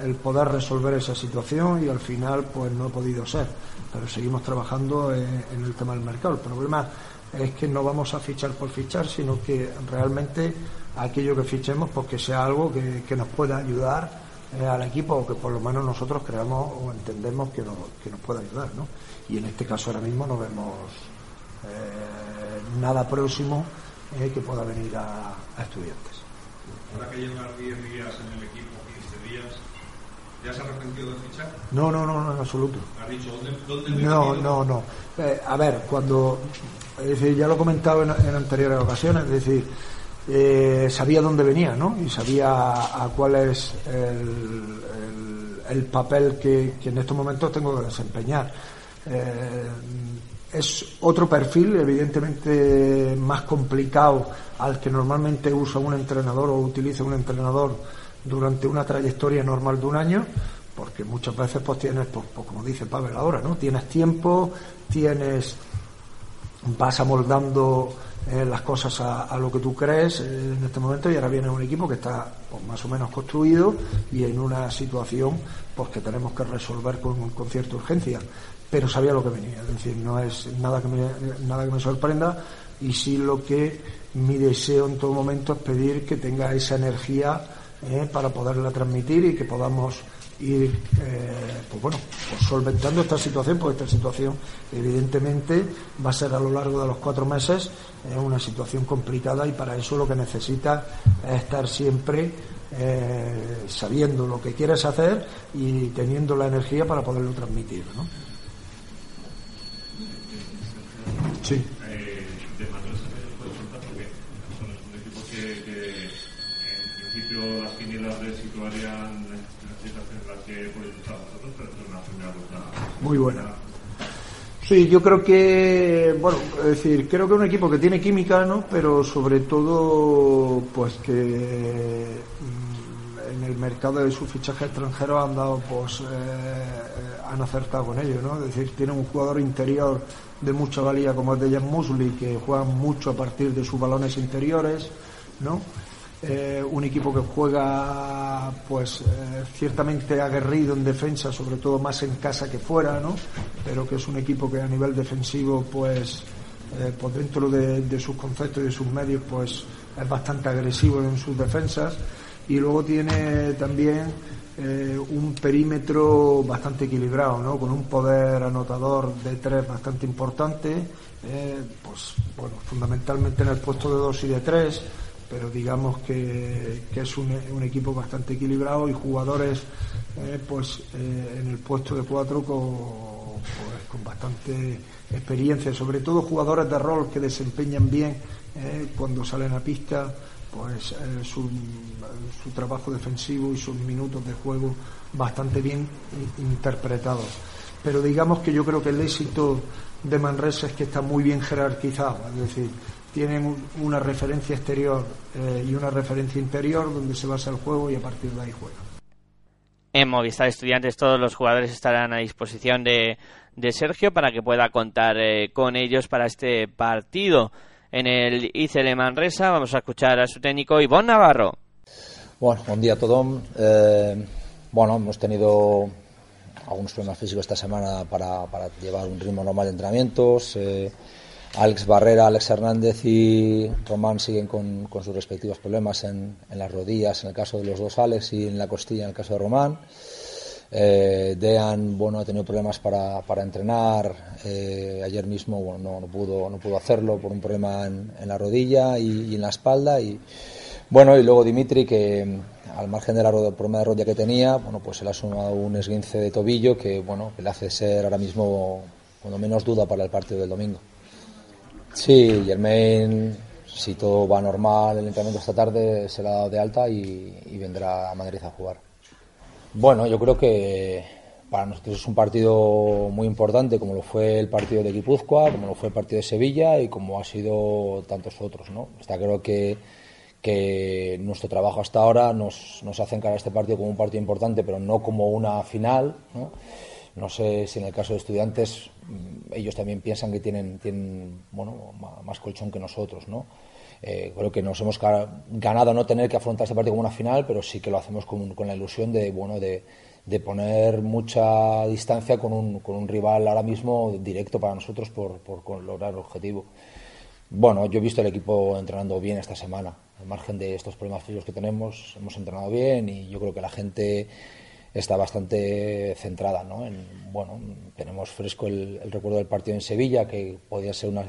el poder resolver esa situación y al final pues no ha podido ser, pero seguimos trabajando en el tema del mercado. El problema es que no vamos a fichar por fichar, sino que realmente aquello que fichemos, pues que sea algo que, nos pueda ayudar eh, al equipo o que por lo menos nosotros creamos o entendemos que, que nos pueda ayudar. ¿no? Y en este caso ahora mismo no vemos eh, nada próximo eh, que pueda venir a, estudiantes. Ahora que llevan 10 días en el equipo, 15 días, ¿ya se ha arrepentido de fichar? No, no, no, en absoluto. ¿Has dicho dónde, No, no, no. a ver, cuando es decir, ya lo he comentado en, anteriores ocasiones, es decir, eh, sabía dónde venía, ¿no? Y sabía a, cuál es el, papel que, en estos momentos tengo que desempeñar. Eh, es otro perfil, evidentemente más complicado al que normalmente usa un entrenador o utiliza un entrenador durante una trayectoria normal de un año, porque muchas veces pues tienes, pues, pues como dice Pavel ahora, ¿no? Tienes tiempo, tienes vas amoldando eh, las cosas a, lo que tú crees eh, en este momento y ahora viene un equipo que está pues, más o menos construido y en una situación pues que tenemos que resolver con, con, cierta urgencia pero sabía lo que venía es decir no es nada que me, nada que me sorprenda y sí lo que mi deseo en todo momento es pedir que tenga esa energía eh, para poderla transmitir y que podamos ir eh, pues bueno pues solventando esta situación porque esta situación evidentemente va a ser a lo largo de los cuatro meses es una situación complicada y para eso lo que necesita es estar siempre eh, sabiendo lo que quieres hacer y teniendo la energía para poderlo transmitir ¿no? Sí eh, de porque son un equipo que, que en principio las quinielas de situarían muy buena. Sí, yo creo que, bueno, es decir, creo que es un equipo que tiene química, ¿no? Pero sobre todo, pues que mm, en el mercado de sus fichajes extranjeros han dado, pues, eh, han acertado con ello, ¿no? Es decir, tiene un jugador interior de mucha valía como es Dejan Musli, que juega mucho a partir de sus balones interiores, ¿no? Eh, un equipo que juega pues eh, ciertamente aguerrido en defensa, sobre todo más en casa que fuera, ¿no? Pero que es un equipo que a nivel defensivo pues eh, pues dentro de, sus conceptos y de sus medios pues es bastante agresivo en sus defensas y luego tiene también eh, un perímetro bastante equilibrado, ¿no? con un poder anotador de tres bastante importante, eh, pues bueno, fundamentalmente en el puesto de dos y de tres, pero digamos que, es un, equipo bastante equilibrado y jugadores eh, pues en el puesto de cuatro con, pues, con bastante experiencia, sobre todo jugadores de rol que desempeñan bien cuando salen a pista pues eh, su, su, trabajo defensivo y sus minutos de juego bastante bien interpretados. Pero digamos que yo creo que el éxito de Manresa es que está muy bien jerarquizado, es decir, tienen una referencia exterior eh, y una referencia interior donde se basa el juego y a partir de ahí juega. En Movistar Estudiantes todos los jugadores estarán a disposición de, de Sergio para que pueda contar eh, con ellos para este partido en el ICL Manresa. Vamos a escuchar a su técnico Ivonne Navarro. Bueno, buen día a todos. Eh, bueno, hemos tenido algunos problemas físicos esta semana para, para llevar un ritmo normal de entrenamientos. Eh, Alex Barrera, Alex Hernández y Román siguen con, con sus respectivos problemas en, en, las rodillas, en el caso de los dos Alex, y en la costilla, en el caso de Román. Eh, Dean bueno, ha tenido problemas para, para entrenar. Eh, ayer mismo bueno, no, pudo, no pudo hacerlo por un problema en, la rodilla y, en la espalda. Y, bueno, y luego Dimitri, que al margen del problema de rodilla que tenía, bueno, pues él ha sumado un esguince de tobillo que, bueno, le hace ser ahora mismo, cuando menos duda, para el partido del domingo. Sí, Germain, si todo va normal, el entrenamiento esta tarde se le ha dado de alta y, y vendrá a Madrid a jugar. Bueno, yo creo que para nosotros es un partido muy importante, como lo fue el partido de Guipúzcoa, como lo fue el partido de Sevilla y como ha sido tantos otros. ¿no? Está creo que, que nuestro trabajo hasta ahora nos, nos hace encarar este partido como un partido importante, pero no como una final. ¿no? no sé si en el caso de estudiantes mm, ellos también piensan que tienen, tienen bueno, más colchón que nosotros. ¿no? Eh, creo que nos hemos ganado no tener que afrontar este partido como una final, pero sí que lo hacemos con, la ilusión de, bueno, de, poner mucha distancia con un, con un, rival ahora mismo directo para nosotros por, por, lograr el objetivo. Bueno, yo he visto el equipo entrenando bien esta semana. Al margen de estos problemas físicos que tenemos, hemos entrenado bien y yo creo que la gente está bastante centrada. ¿no? En, bueno, tenemos fresco el, el recuerdo del partido en Sevilla, que podía ser una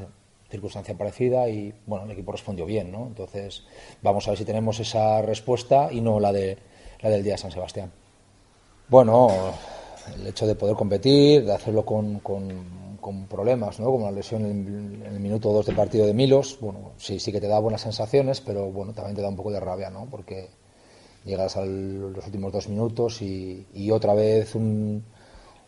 circunstancia parecida y bueno, el equipo respondió bien, ¿no? Entonces, vamos a ver si tenemos esa respuesta y no la de la del día de San Sebastián. Bueno, el hecho de poder competir, de hacerlo con, con, problemas, ¿no? Como la lesión en el, minuto 2 del partido de Milos, bueno, sí, sí que te da buenas sensaciones, pero bueno, también te da un poco de rabia, ¿no? Porque llegas a los últimos dos minutos y, y otra vez un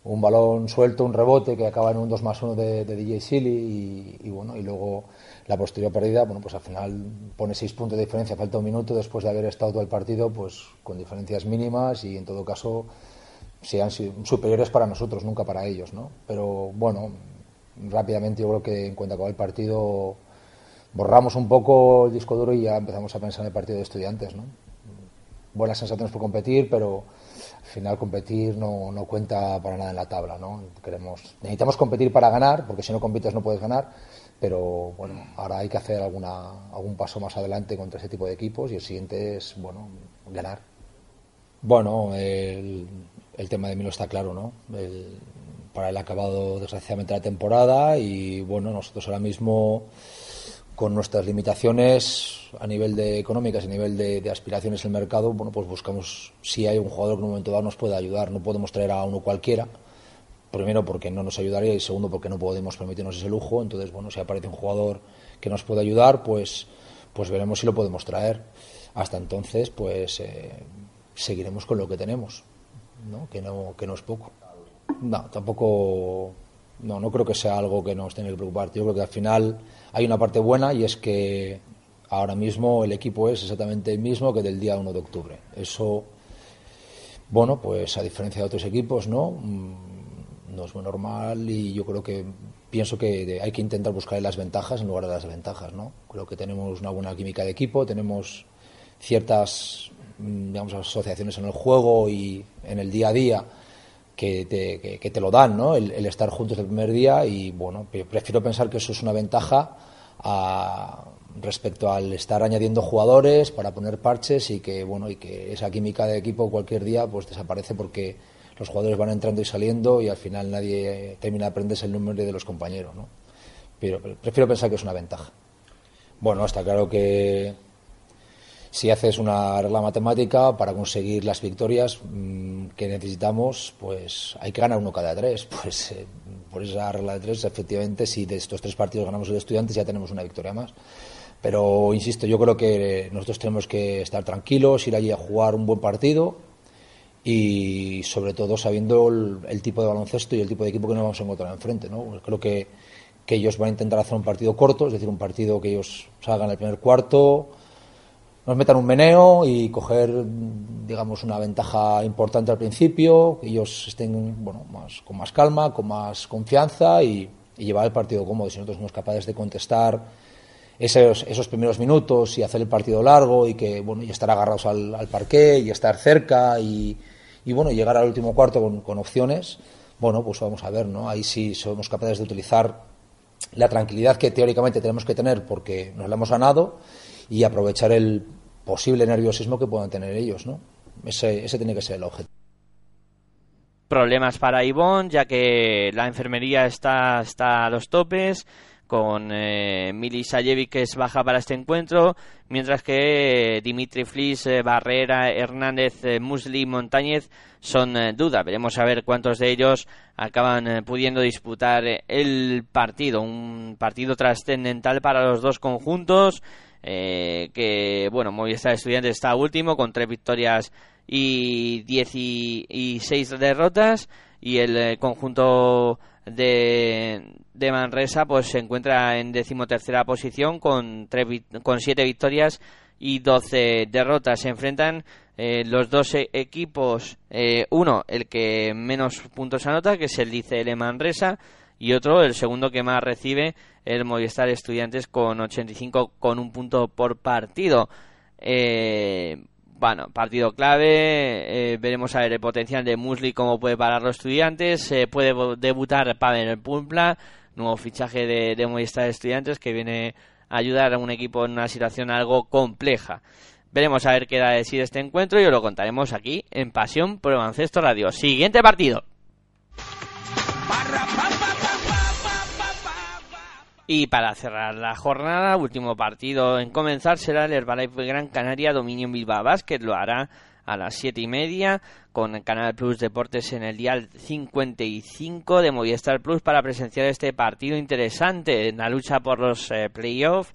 un balón suelto, un rebote que acaba en un 2 más 1 de, DJ Silly y, bueno, y luego la posterior pérdida, bueno, pues al final pone 6 puntos de diferencia, falta un minuto después de haber estado todo el partido pues con diferencias mínimas y en todo caso sean superiores para nosotros, nunca para ellos, ¿no? Pero bueno, rápidamente yo creo que en cuanto acabó el partido borramos un poco el disco duro y ya empezamos a pensar en el partido de estudiantes, ¿no? Buenas sensaciones por competir, pero al final competir no, no, cuenta para nada en la tabla, ¿no? Queremos, necesitamos competir para ganar, porque si no compites no puedes ganar, pero bueno, ahora hay que hacer alguna, algún paso más adelante contra ese tipo de equipos y el siguiente es, bueno, ganar. Bueno, el, el tema de Milo está claro, ¿no? para el acabado desgraciadamente la temporada y bueno, nosotros ahora mismo con nuestras limitaciones a nivel de económicas y a nivel de, aspiraciones en el mercado, bueno, pues buscamos si hay un jugador que en un momento dado nos pueda ayudar. No podemos traer a uno cualquiera, primero porque no nos ayudaría y segundo porque no podemos permitirnos ese lujo. Entonces, bueno, si aparece un jugador que nos pueda ayudar, pues, pues veremos si lo podemos traer. Hasta entonces, pues eh, seguiremos con lo que tenemos, ¿no? Que, no, que no es poco. No, tampoco, no, no creo que sea algo que nos tenga que preocupar. Yo creo que al final hay una parte buena y es que ahora mismo el equipo es exactamente el mismo que del día 1 de octubre. Eso, bueno, pues a diferencia de otros equipos, ¿no? Mm, no es muy normal y yo creo que pienso que hay que intentar buscar las ventajas en lugar de las desventajas, ¿no? Creo que tenemos una buena química de equipo, tenemos ciertas mm, digamos, asociaciones en el juego y en el día a día que te, que, te lo dan, ¿no? El, estar juntos el primer día y, bueno, prefiero pensar que eso es una ventaja respecto al estar añadiendo jugadores para poner parches y que bueno y que esa química de equipo cualquier día pues desaparece porque los jugadores van entrando y saliendo y al final nadie termina de aprenderse el número de los compañeros ¿no? pero prefiero pensar que es una ventaja bueno está claro que si haces una regla matemática para conseguir las victorias mm, que necesitamos pues hay que ganar uno cada tres *laughs* pues eh, por esa regla de tres efectivamente si de estos tres partidos ganamos el de estudiantes ya tenemos una victoria más pero, insisto, yo creo que nosotros tenemos que estar tranquilos, ir allí a jugar un buen partido y, sobre todo, sabiendo el, tipo de baloncesto y el tipo de equipo que nos vamos a encontrar enfrente. ¿no? Creo que, que ellos van a intentar hacer un partido corto, es decir, un partido que ellos salgan el primer cuarto, nos metan un meneo y coger, digamos, una ventaja importante al principio, que ellos estén bueno, más, con más calma, con más confianza y, y llevar el partido cómodo. Si nosotros somos capaces de contestar esos, esos primeros minutos y hacer el partido largo y que bueno y estar agarrados al, al parqué y estar cerca y, y, bueno llegar al último cuarto con, con, opciones bueno pues vamos a ver no ahí sí somos capaces de utilizar la tranquilidad que teóricamente tenemos que tener porque nos la hemos ganado y aprovechar el posible nerviosismo que puedan tener ellos no ese, tiene que ser el objetivo problemas para Ivonne ya que la enfermería está, está a los topes con eh, Mili que es baja para este encuentro, mientras que Dimitri Flis, eh, Barrera, Hernández, eh, Musli, Montañez son eh, duda. Veremos a ver cuántos de ellos acaban pudiendo disputar el partido. Un partido trascendental para los dos conjuntos. Que bueno, Movistar Estudiantes está último con tres victorias y dieciséis derrotas y el conjunto de, de Manresa pues se encuentra en decimotercera posición con, con siete victorias y doce derrotas. Se enfrentan eh, los dos e-, equipos, eh, uno el que menos puntos anota, que es el de Manresa, y otro el segundo que más recibe, el Movistar Estudiantes con 85 con un punto por partido. Eh, bueno, partido clave. Eh, veremos a ver el potencial de Musli, cómo puede parar los estudiantes. Eh, puede debutar Pavel Pumpla, nuevo fichaje de, de Movistar Estudiantes que viene a ayudar a un equipo en una situación algo compleja. Veremos a ver qué da de sí este encuentro y os lo contaremos aquí en Pasión por el Radio. Siguiente partido. Y para cerrar la jornada, último partido en comenzar será el Herbalife Gran Canaria Dominion Bilbao Basket. Lo hará a las siete y media con Canal Plus Deportes en el dial 55 de Movistar Plus para presenciar este partido interesante en la lucha por los eh, playoffs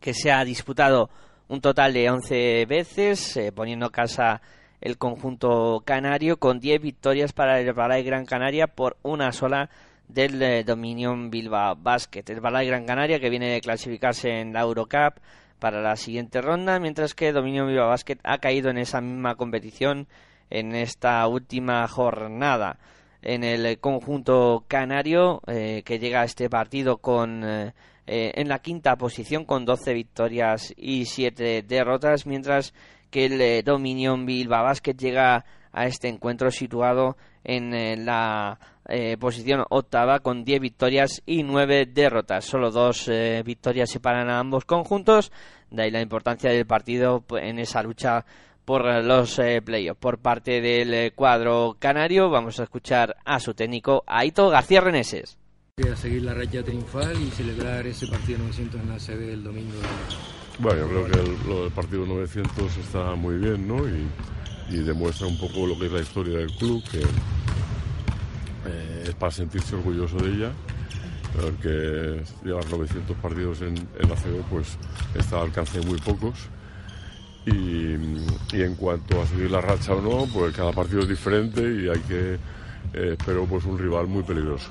que se ha disputado un total de 11 veces, eh, poniendo casa el conjunto canario con 10 victorias para el Herbalife Gran Canaria por una sola del eh, Dominion Bilbao Basket. El Balay Gran Canaria que viene de clasificarse en la Eurocup para la siguiente ronda, mientras que Dominion Bilbao Basket ha caído en esa misma competición en esta última jornada. En el conjunto canario eh, que llega a este partido con eh, en la quinta posición con 12 victorias y 7 derrotas, mientras que el Dominion Bilbao Basket llega a este encuentro situado en la eh, posición octava con 10 victorias y 9 derrotas. Solo dos eh, victorias separan a ambos conjuntos. De ahí la importancia del partido en esa lucha por los eh, playoffs. Por parte del cuadro canario, vamos a escuchar a su técnico Aito García Reneses. A seguir la racha triunfal y celebrar ese partido 900 en la sede del domingo. Bueno, yo creo que lo del partido 900 está muy bien, ¿no? Y, y demuestra un poco lo que es la historia del club, que eh, es para sentirse orgulloso de ella, porque llevar 900 partidos en, la CB pues está al alcance de muy pocos. Y, en cuanto a seguir la racha o no, pues cada partido es diferente y hay que, eh, espero, pues un rival muy peligroso.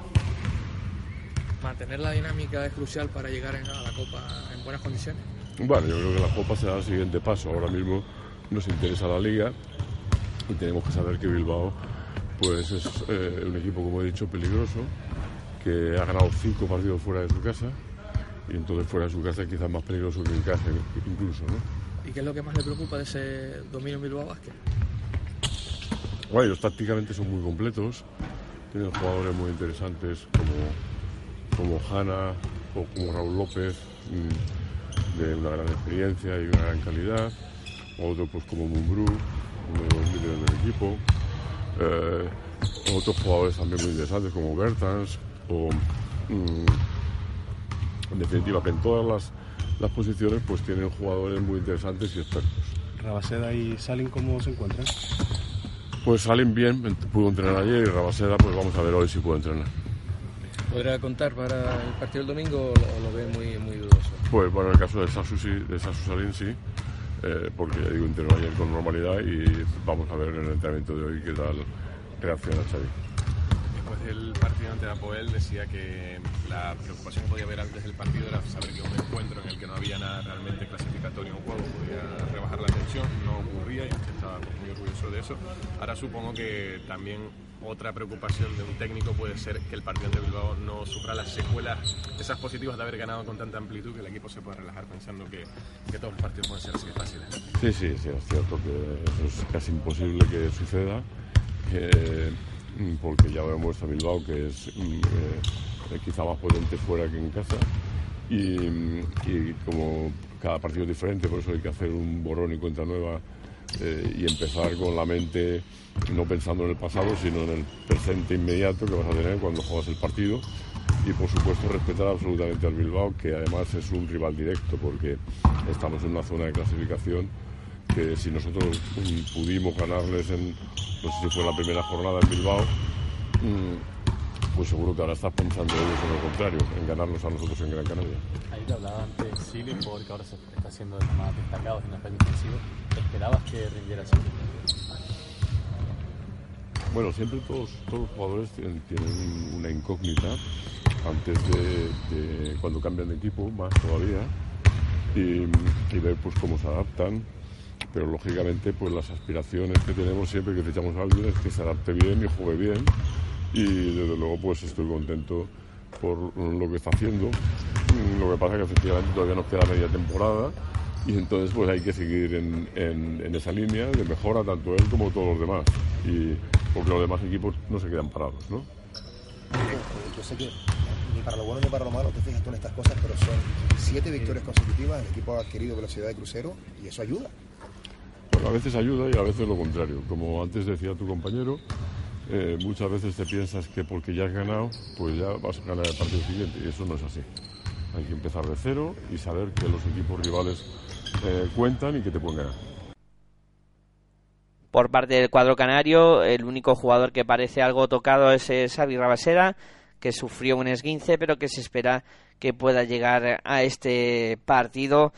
¿Mantener la dinámica es crucial para llegar a la Copa en buenas condiciones? Bueno, yo creo que la Copa será el siguiente paso. Ahora mismo nos interesa la Liga y tenemos que saber que Bilbao pues es eh, un equipo, como he dicho, peligroso, que ha ganado cinco partidos fuera de su casa y entonces fuera de su casa quizás más peligroso que en casa incluso. ¿no? ¿Y qué es lo que más le preocupa de ese dominio Bilbao Basket? Bueno, ellos tácticamente son muy completos, tienen jugadores muy interesantes como, como Hanna, o como Raúl López, mm, de una gran experiencia y una gran calidad, otro pues como Mumbrú, uno de los líderes del equipo, eh, otros jugadores también muy interesantes como Bertans, o mm, en definitiva que en todas las, las posiciones pues tienen jugadores muy interesantes y expertos. Rabaseda y Salin, ¿cómo se encuentran? Pues salen bien, pudo entrenar ayer y Rabaseda pues vamos a ver hoy si puede entrenar. ¿Podrá contar para el partido del domingo o lo ve muy, muy dudoso? Pues bueno, en el caso de Sasu, sí, de Sasu Salin sí, eh, porque ya digo, entrenó ayer con normalidad y vamos a ver en el entrenamiento de hoy qué tal reacciona Xavi. Después del partido ante Apoel decía que la preocupación que podía haber antes del partido era saber que un encuentro en el que no había nada realmente clasificatorio en juego podía rebajar la tensión, no ocurría y usted estaba muy orgulloso de eso. Ahora supongo que también otra preocupación de un técnico puede ser que el partido ante Bilbao no sufra las secuelas, esas positivas de haber ganado con tanta amplitud que el equipo se pueda relajar pensando que, que todos los partidos pueden ser así de fáciles. Sí, sí, sí, es cierto que eso es casi imposible que suceda, mm, porque ya visto a Bilbao que es mm, eh, quizá más potente fuera que en casa y, mm, y como cada partido es diferente, por eso hay que hacer un borrón y cuenta nueva eh, y empezar con la mente no pensando en el pasado, sino en el presente inmediato que vas a tener cuando juegas el partido. Y por supuesto respetar absolutamente al Bilbao, que además es un rival directo, porque estamos en una zona de clasificación que si nosotros mm, pudimos ganarles en, no sé si fue la primera jornada en Bilbao, mm, pues seguro que ahora estás pensando ellos en lo contrario, en ganarnos a nosotros en Gran Canaria. Ahí te hablaba antes Silly, porque ahora se está haciendo de los más destacados en el aspecto defensivo. ¿Esperabas que rindiera así? Bueno, siempre todos, todos los jugadores tienen, tienen una incógnita antes de, de cuando cambian de equipo, más todavía, y, y ver pues cómo se adaptan. Pero lógicamente pues las aspiraciones que tenemos siempre que fichamos a alguien es que se adapte bien y juegue bien. Y desde luego pues estoy contento por lo que está haciendo. Lo que pasa es que efectivamente todavía nos queda media temporada y entonces pues hay que seguir en, en, en esa línea de mejora tanto él como todos los demás. Y, porque los demás equipos no se quedan parados, ¿no? Yo sé que ni para lo bueno ni para lo malo te fijas tú en estas cosas, pero son siete victorias consecutivas, el equipo ha adquirido velocidad de crucero y eso ayuda. Bueno, a veces ayuda y a veces lo contrario. Como antes decía tu compañero, eh, muchas veces te piensas que porque ya has ganado, pues ya vas a ganar el partido siguiente y eso no es así. Hay que empezar de cero y saber que los equipos rivales eh, cuentan y que te pueden ganar. Por parte del cuadro canario, el único jugador que parece algo tocado es eh, Xavi Rabasera, que sufrió un esguince, pero que se espera que pueda llegar a este partido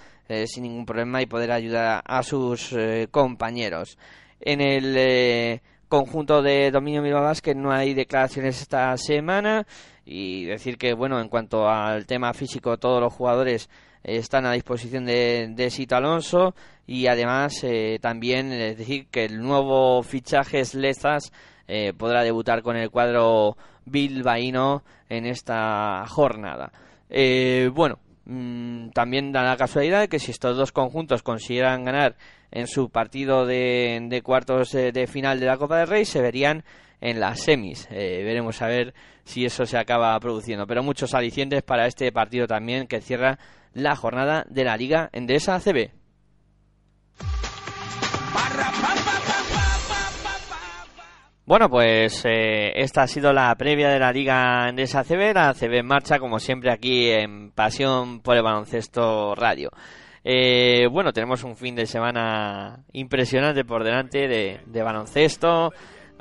sin ningún problema y poder ayudar a sus compañeros. En el conjunto de Dominio Bilbao que no hay declaraciones esta semana y decir que, bueno, en cuanto al tema físico, todos los jugadores están a disposición de, Sito Alonso y además eh, también es decir que el nuevo fichaje es Lezas eh, podrá debutar con el cuadro bilbaíno en esta jornada. Eh, bueno, mmm, también da la casualidad de que si estos dos conjuntos consiguieran ganar en su partido de, cuartos de, de, final de la Copa del Rey, se verían en las semis. Eh, veremos a ver si eso se acaba produciendo. Pero muchos alicientes para este partido también que cierra la jornada de la Liga Endesa ACB. Bueno, pues eh, esta ha sido la previa de la Liga Endesa ACB, la ACB en marcha como siempre aquí en Pasión por el Baloncesto Radio. Eh, bueno, tenemos un fin de semana impresionante por delante de, de baloncesto.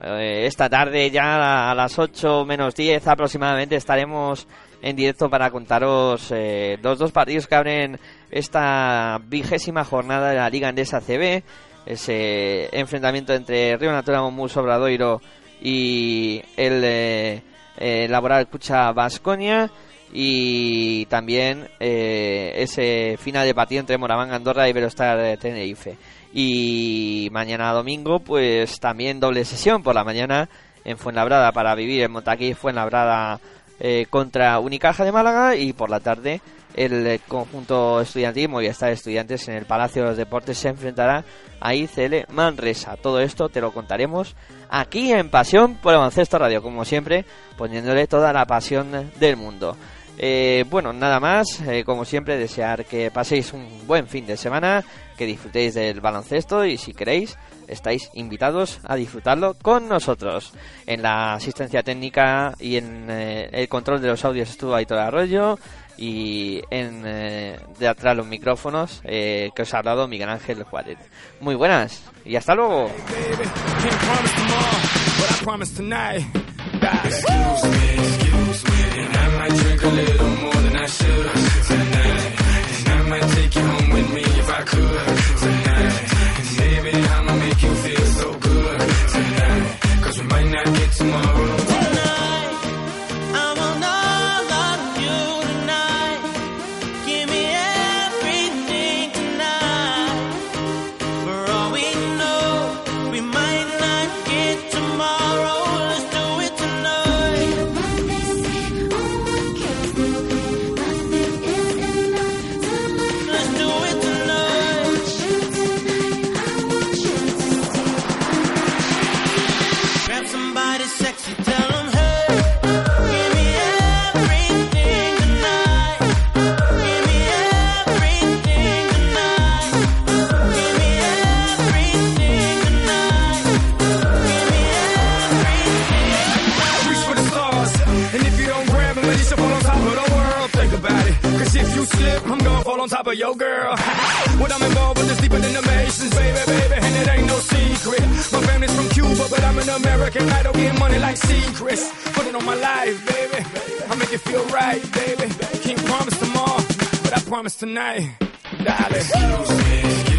Eh, esta tarde ya a las 8 menos 10 aproximadamente estaremos en directo para contaros eh, los dos partidos que abren esta vigésima jornada de la Liga Endesa CB ese enfrentamiento entre Río Natura Momus Obradoiro y el eh, eh, Laboral Cucha Vasconia y también eh, ese final de partido entre Moraván Andorra y Velostar de Tenerife. Y mañana domingo pues también doble sesión por la mañana en Fuenlabrada para vivir en Montaquí Fuenlabrada eh, contra Unicaja de Málaga y por la tarde el conjunto estudiantil Movistar Estudiantes en el Palacio de los Deportes se enfrentará a ICL Manresa. Todo esto te lo contaremos aquí en Pasión por Baloncesto Radio, como siempre, poniéndole toda la pasión del mundo. Eh, bueno, nada más, eh, como siempre, desear que paséis un buen fin de semana, que disfrutéis del baloncesto y si queréis, estáis invitados a disfrutarlo con nosotros. En la asistencia técnica y en eh, el control de los audios estuvo Aitor Arroyo y en eh, de atrás los micrófonos eh, que os ha hablado Miguel Ángel Juárez. Muy buenas y hasta luego. On top of your girl. what I'm involved with is deeper than the Masons, baby, baby, and it ain't no secret. My family's from Cuba, but I'm an American. I don't get money like secrets. Put it on my life, baby. I make it feel right, baby. Can't promise tomorrow, but I promise tonight, darling.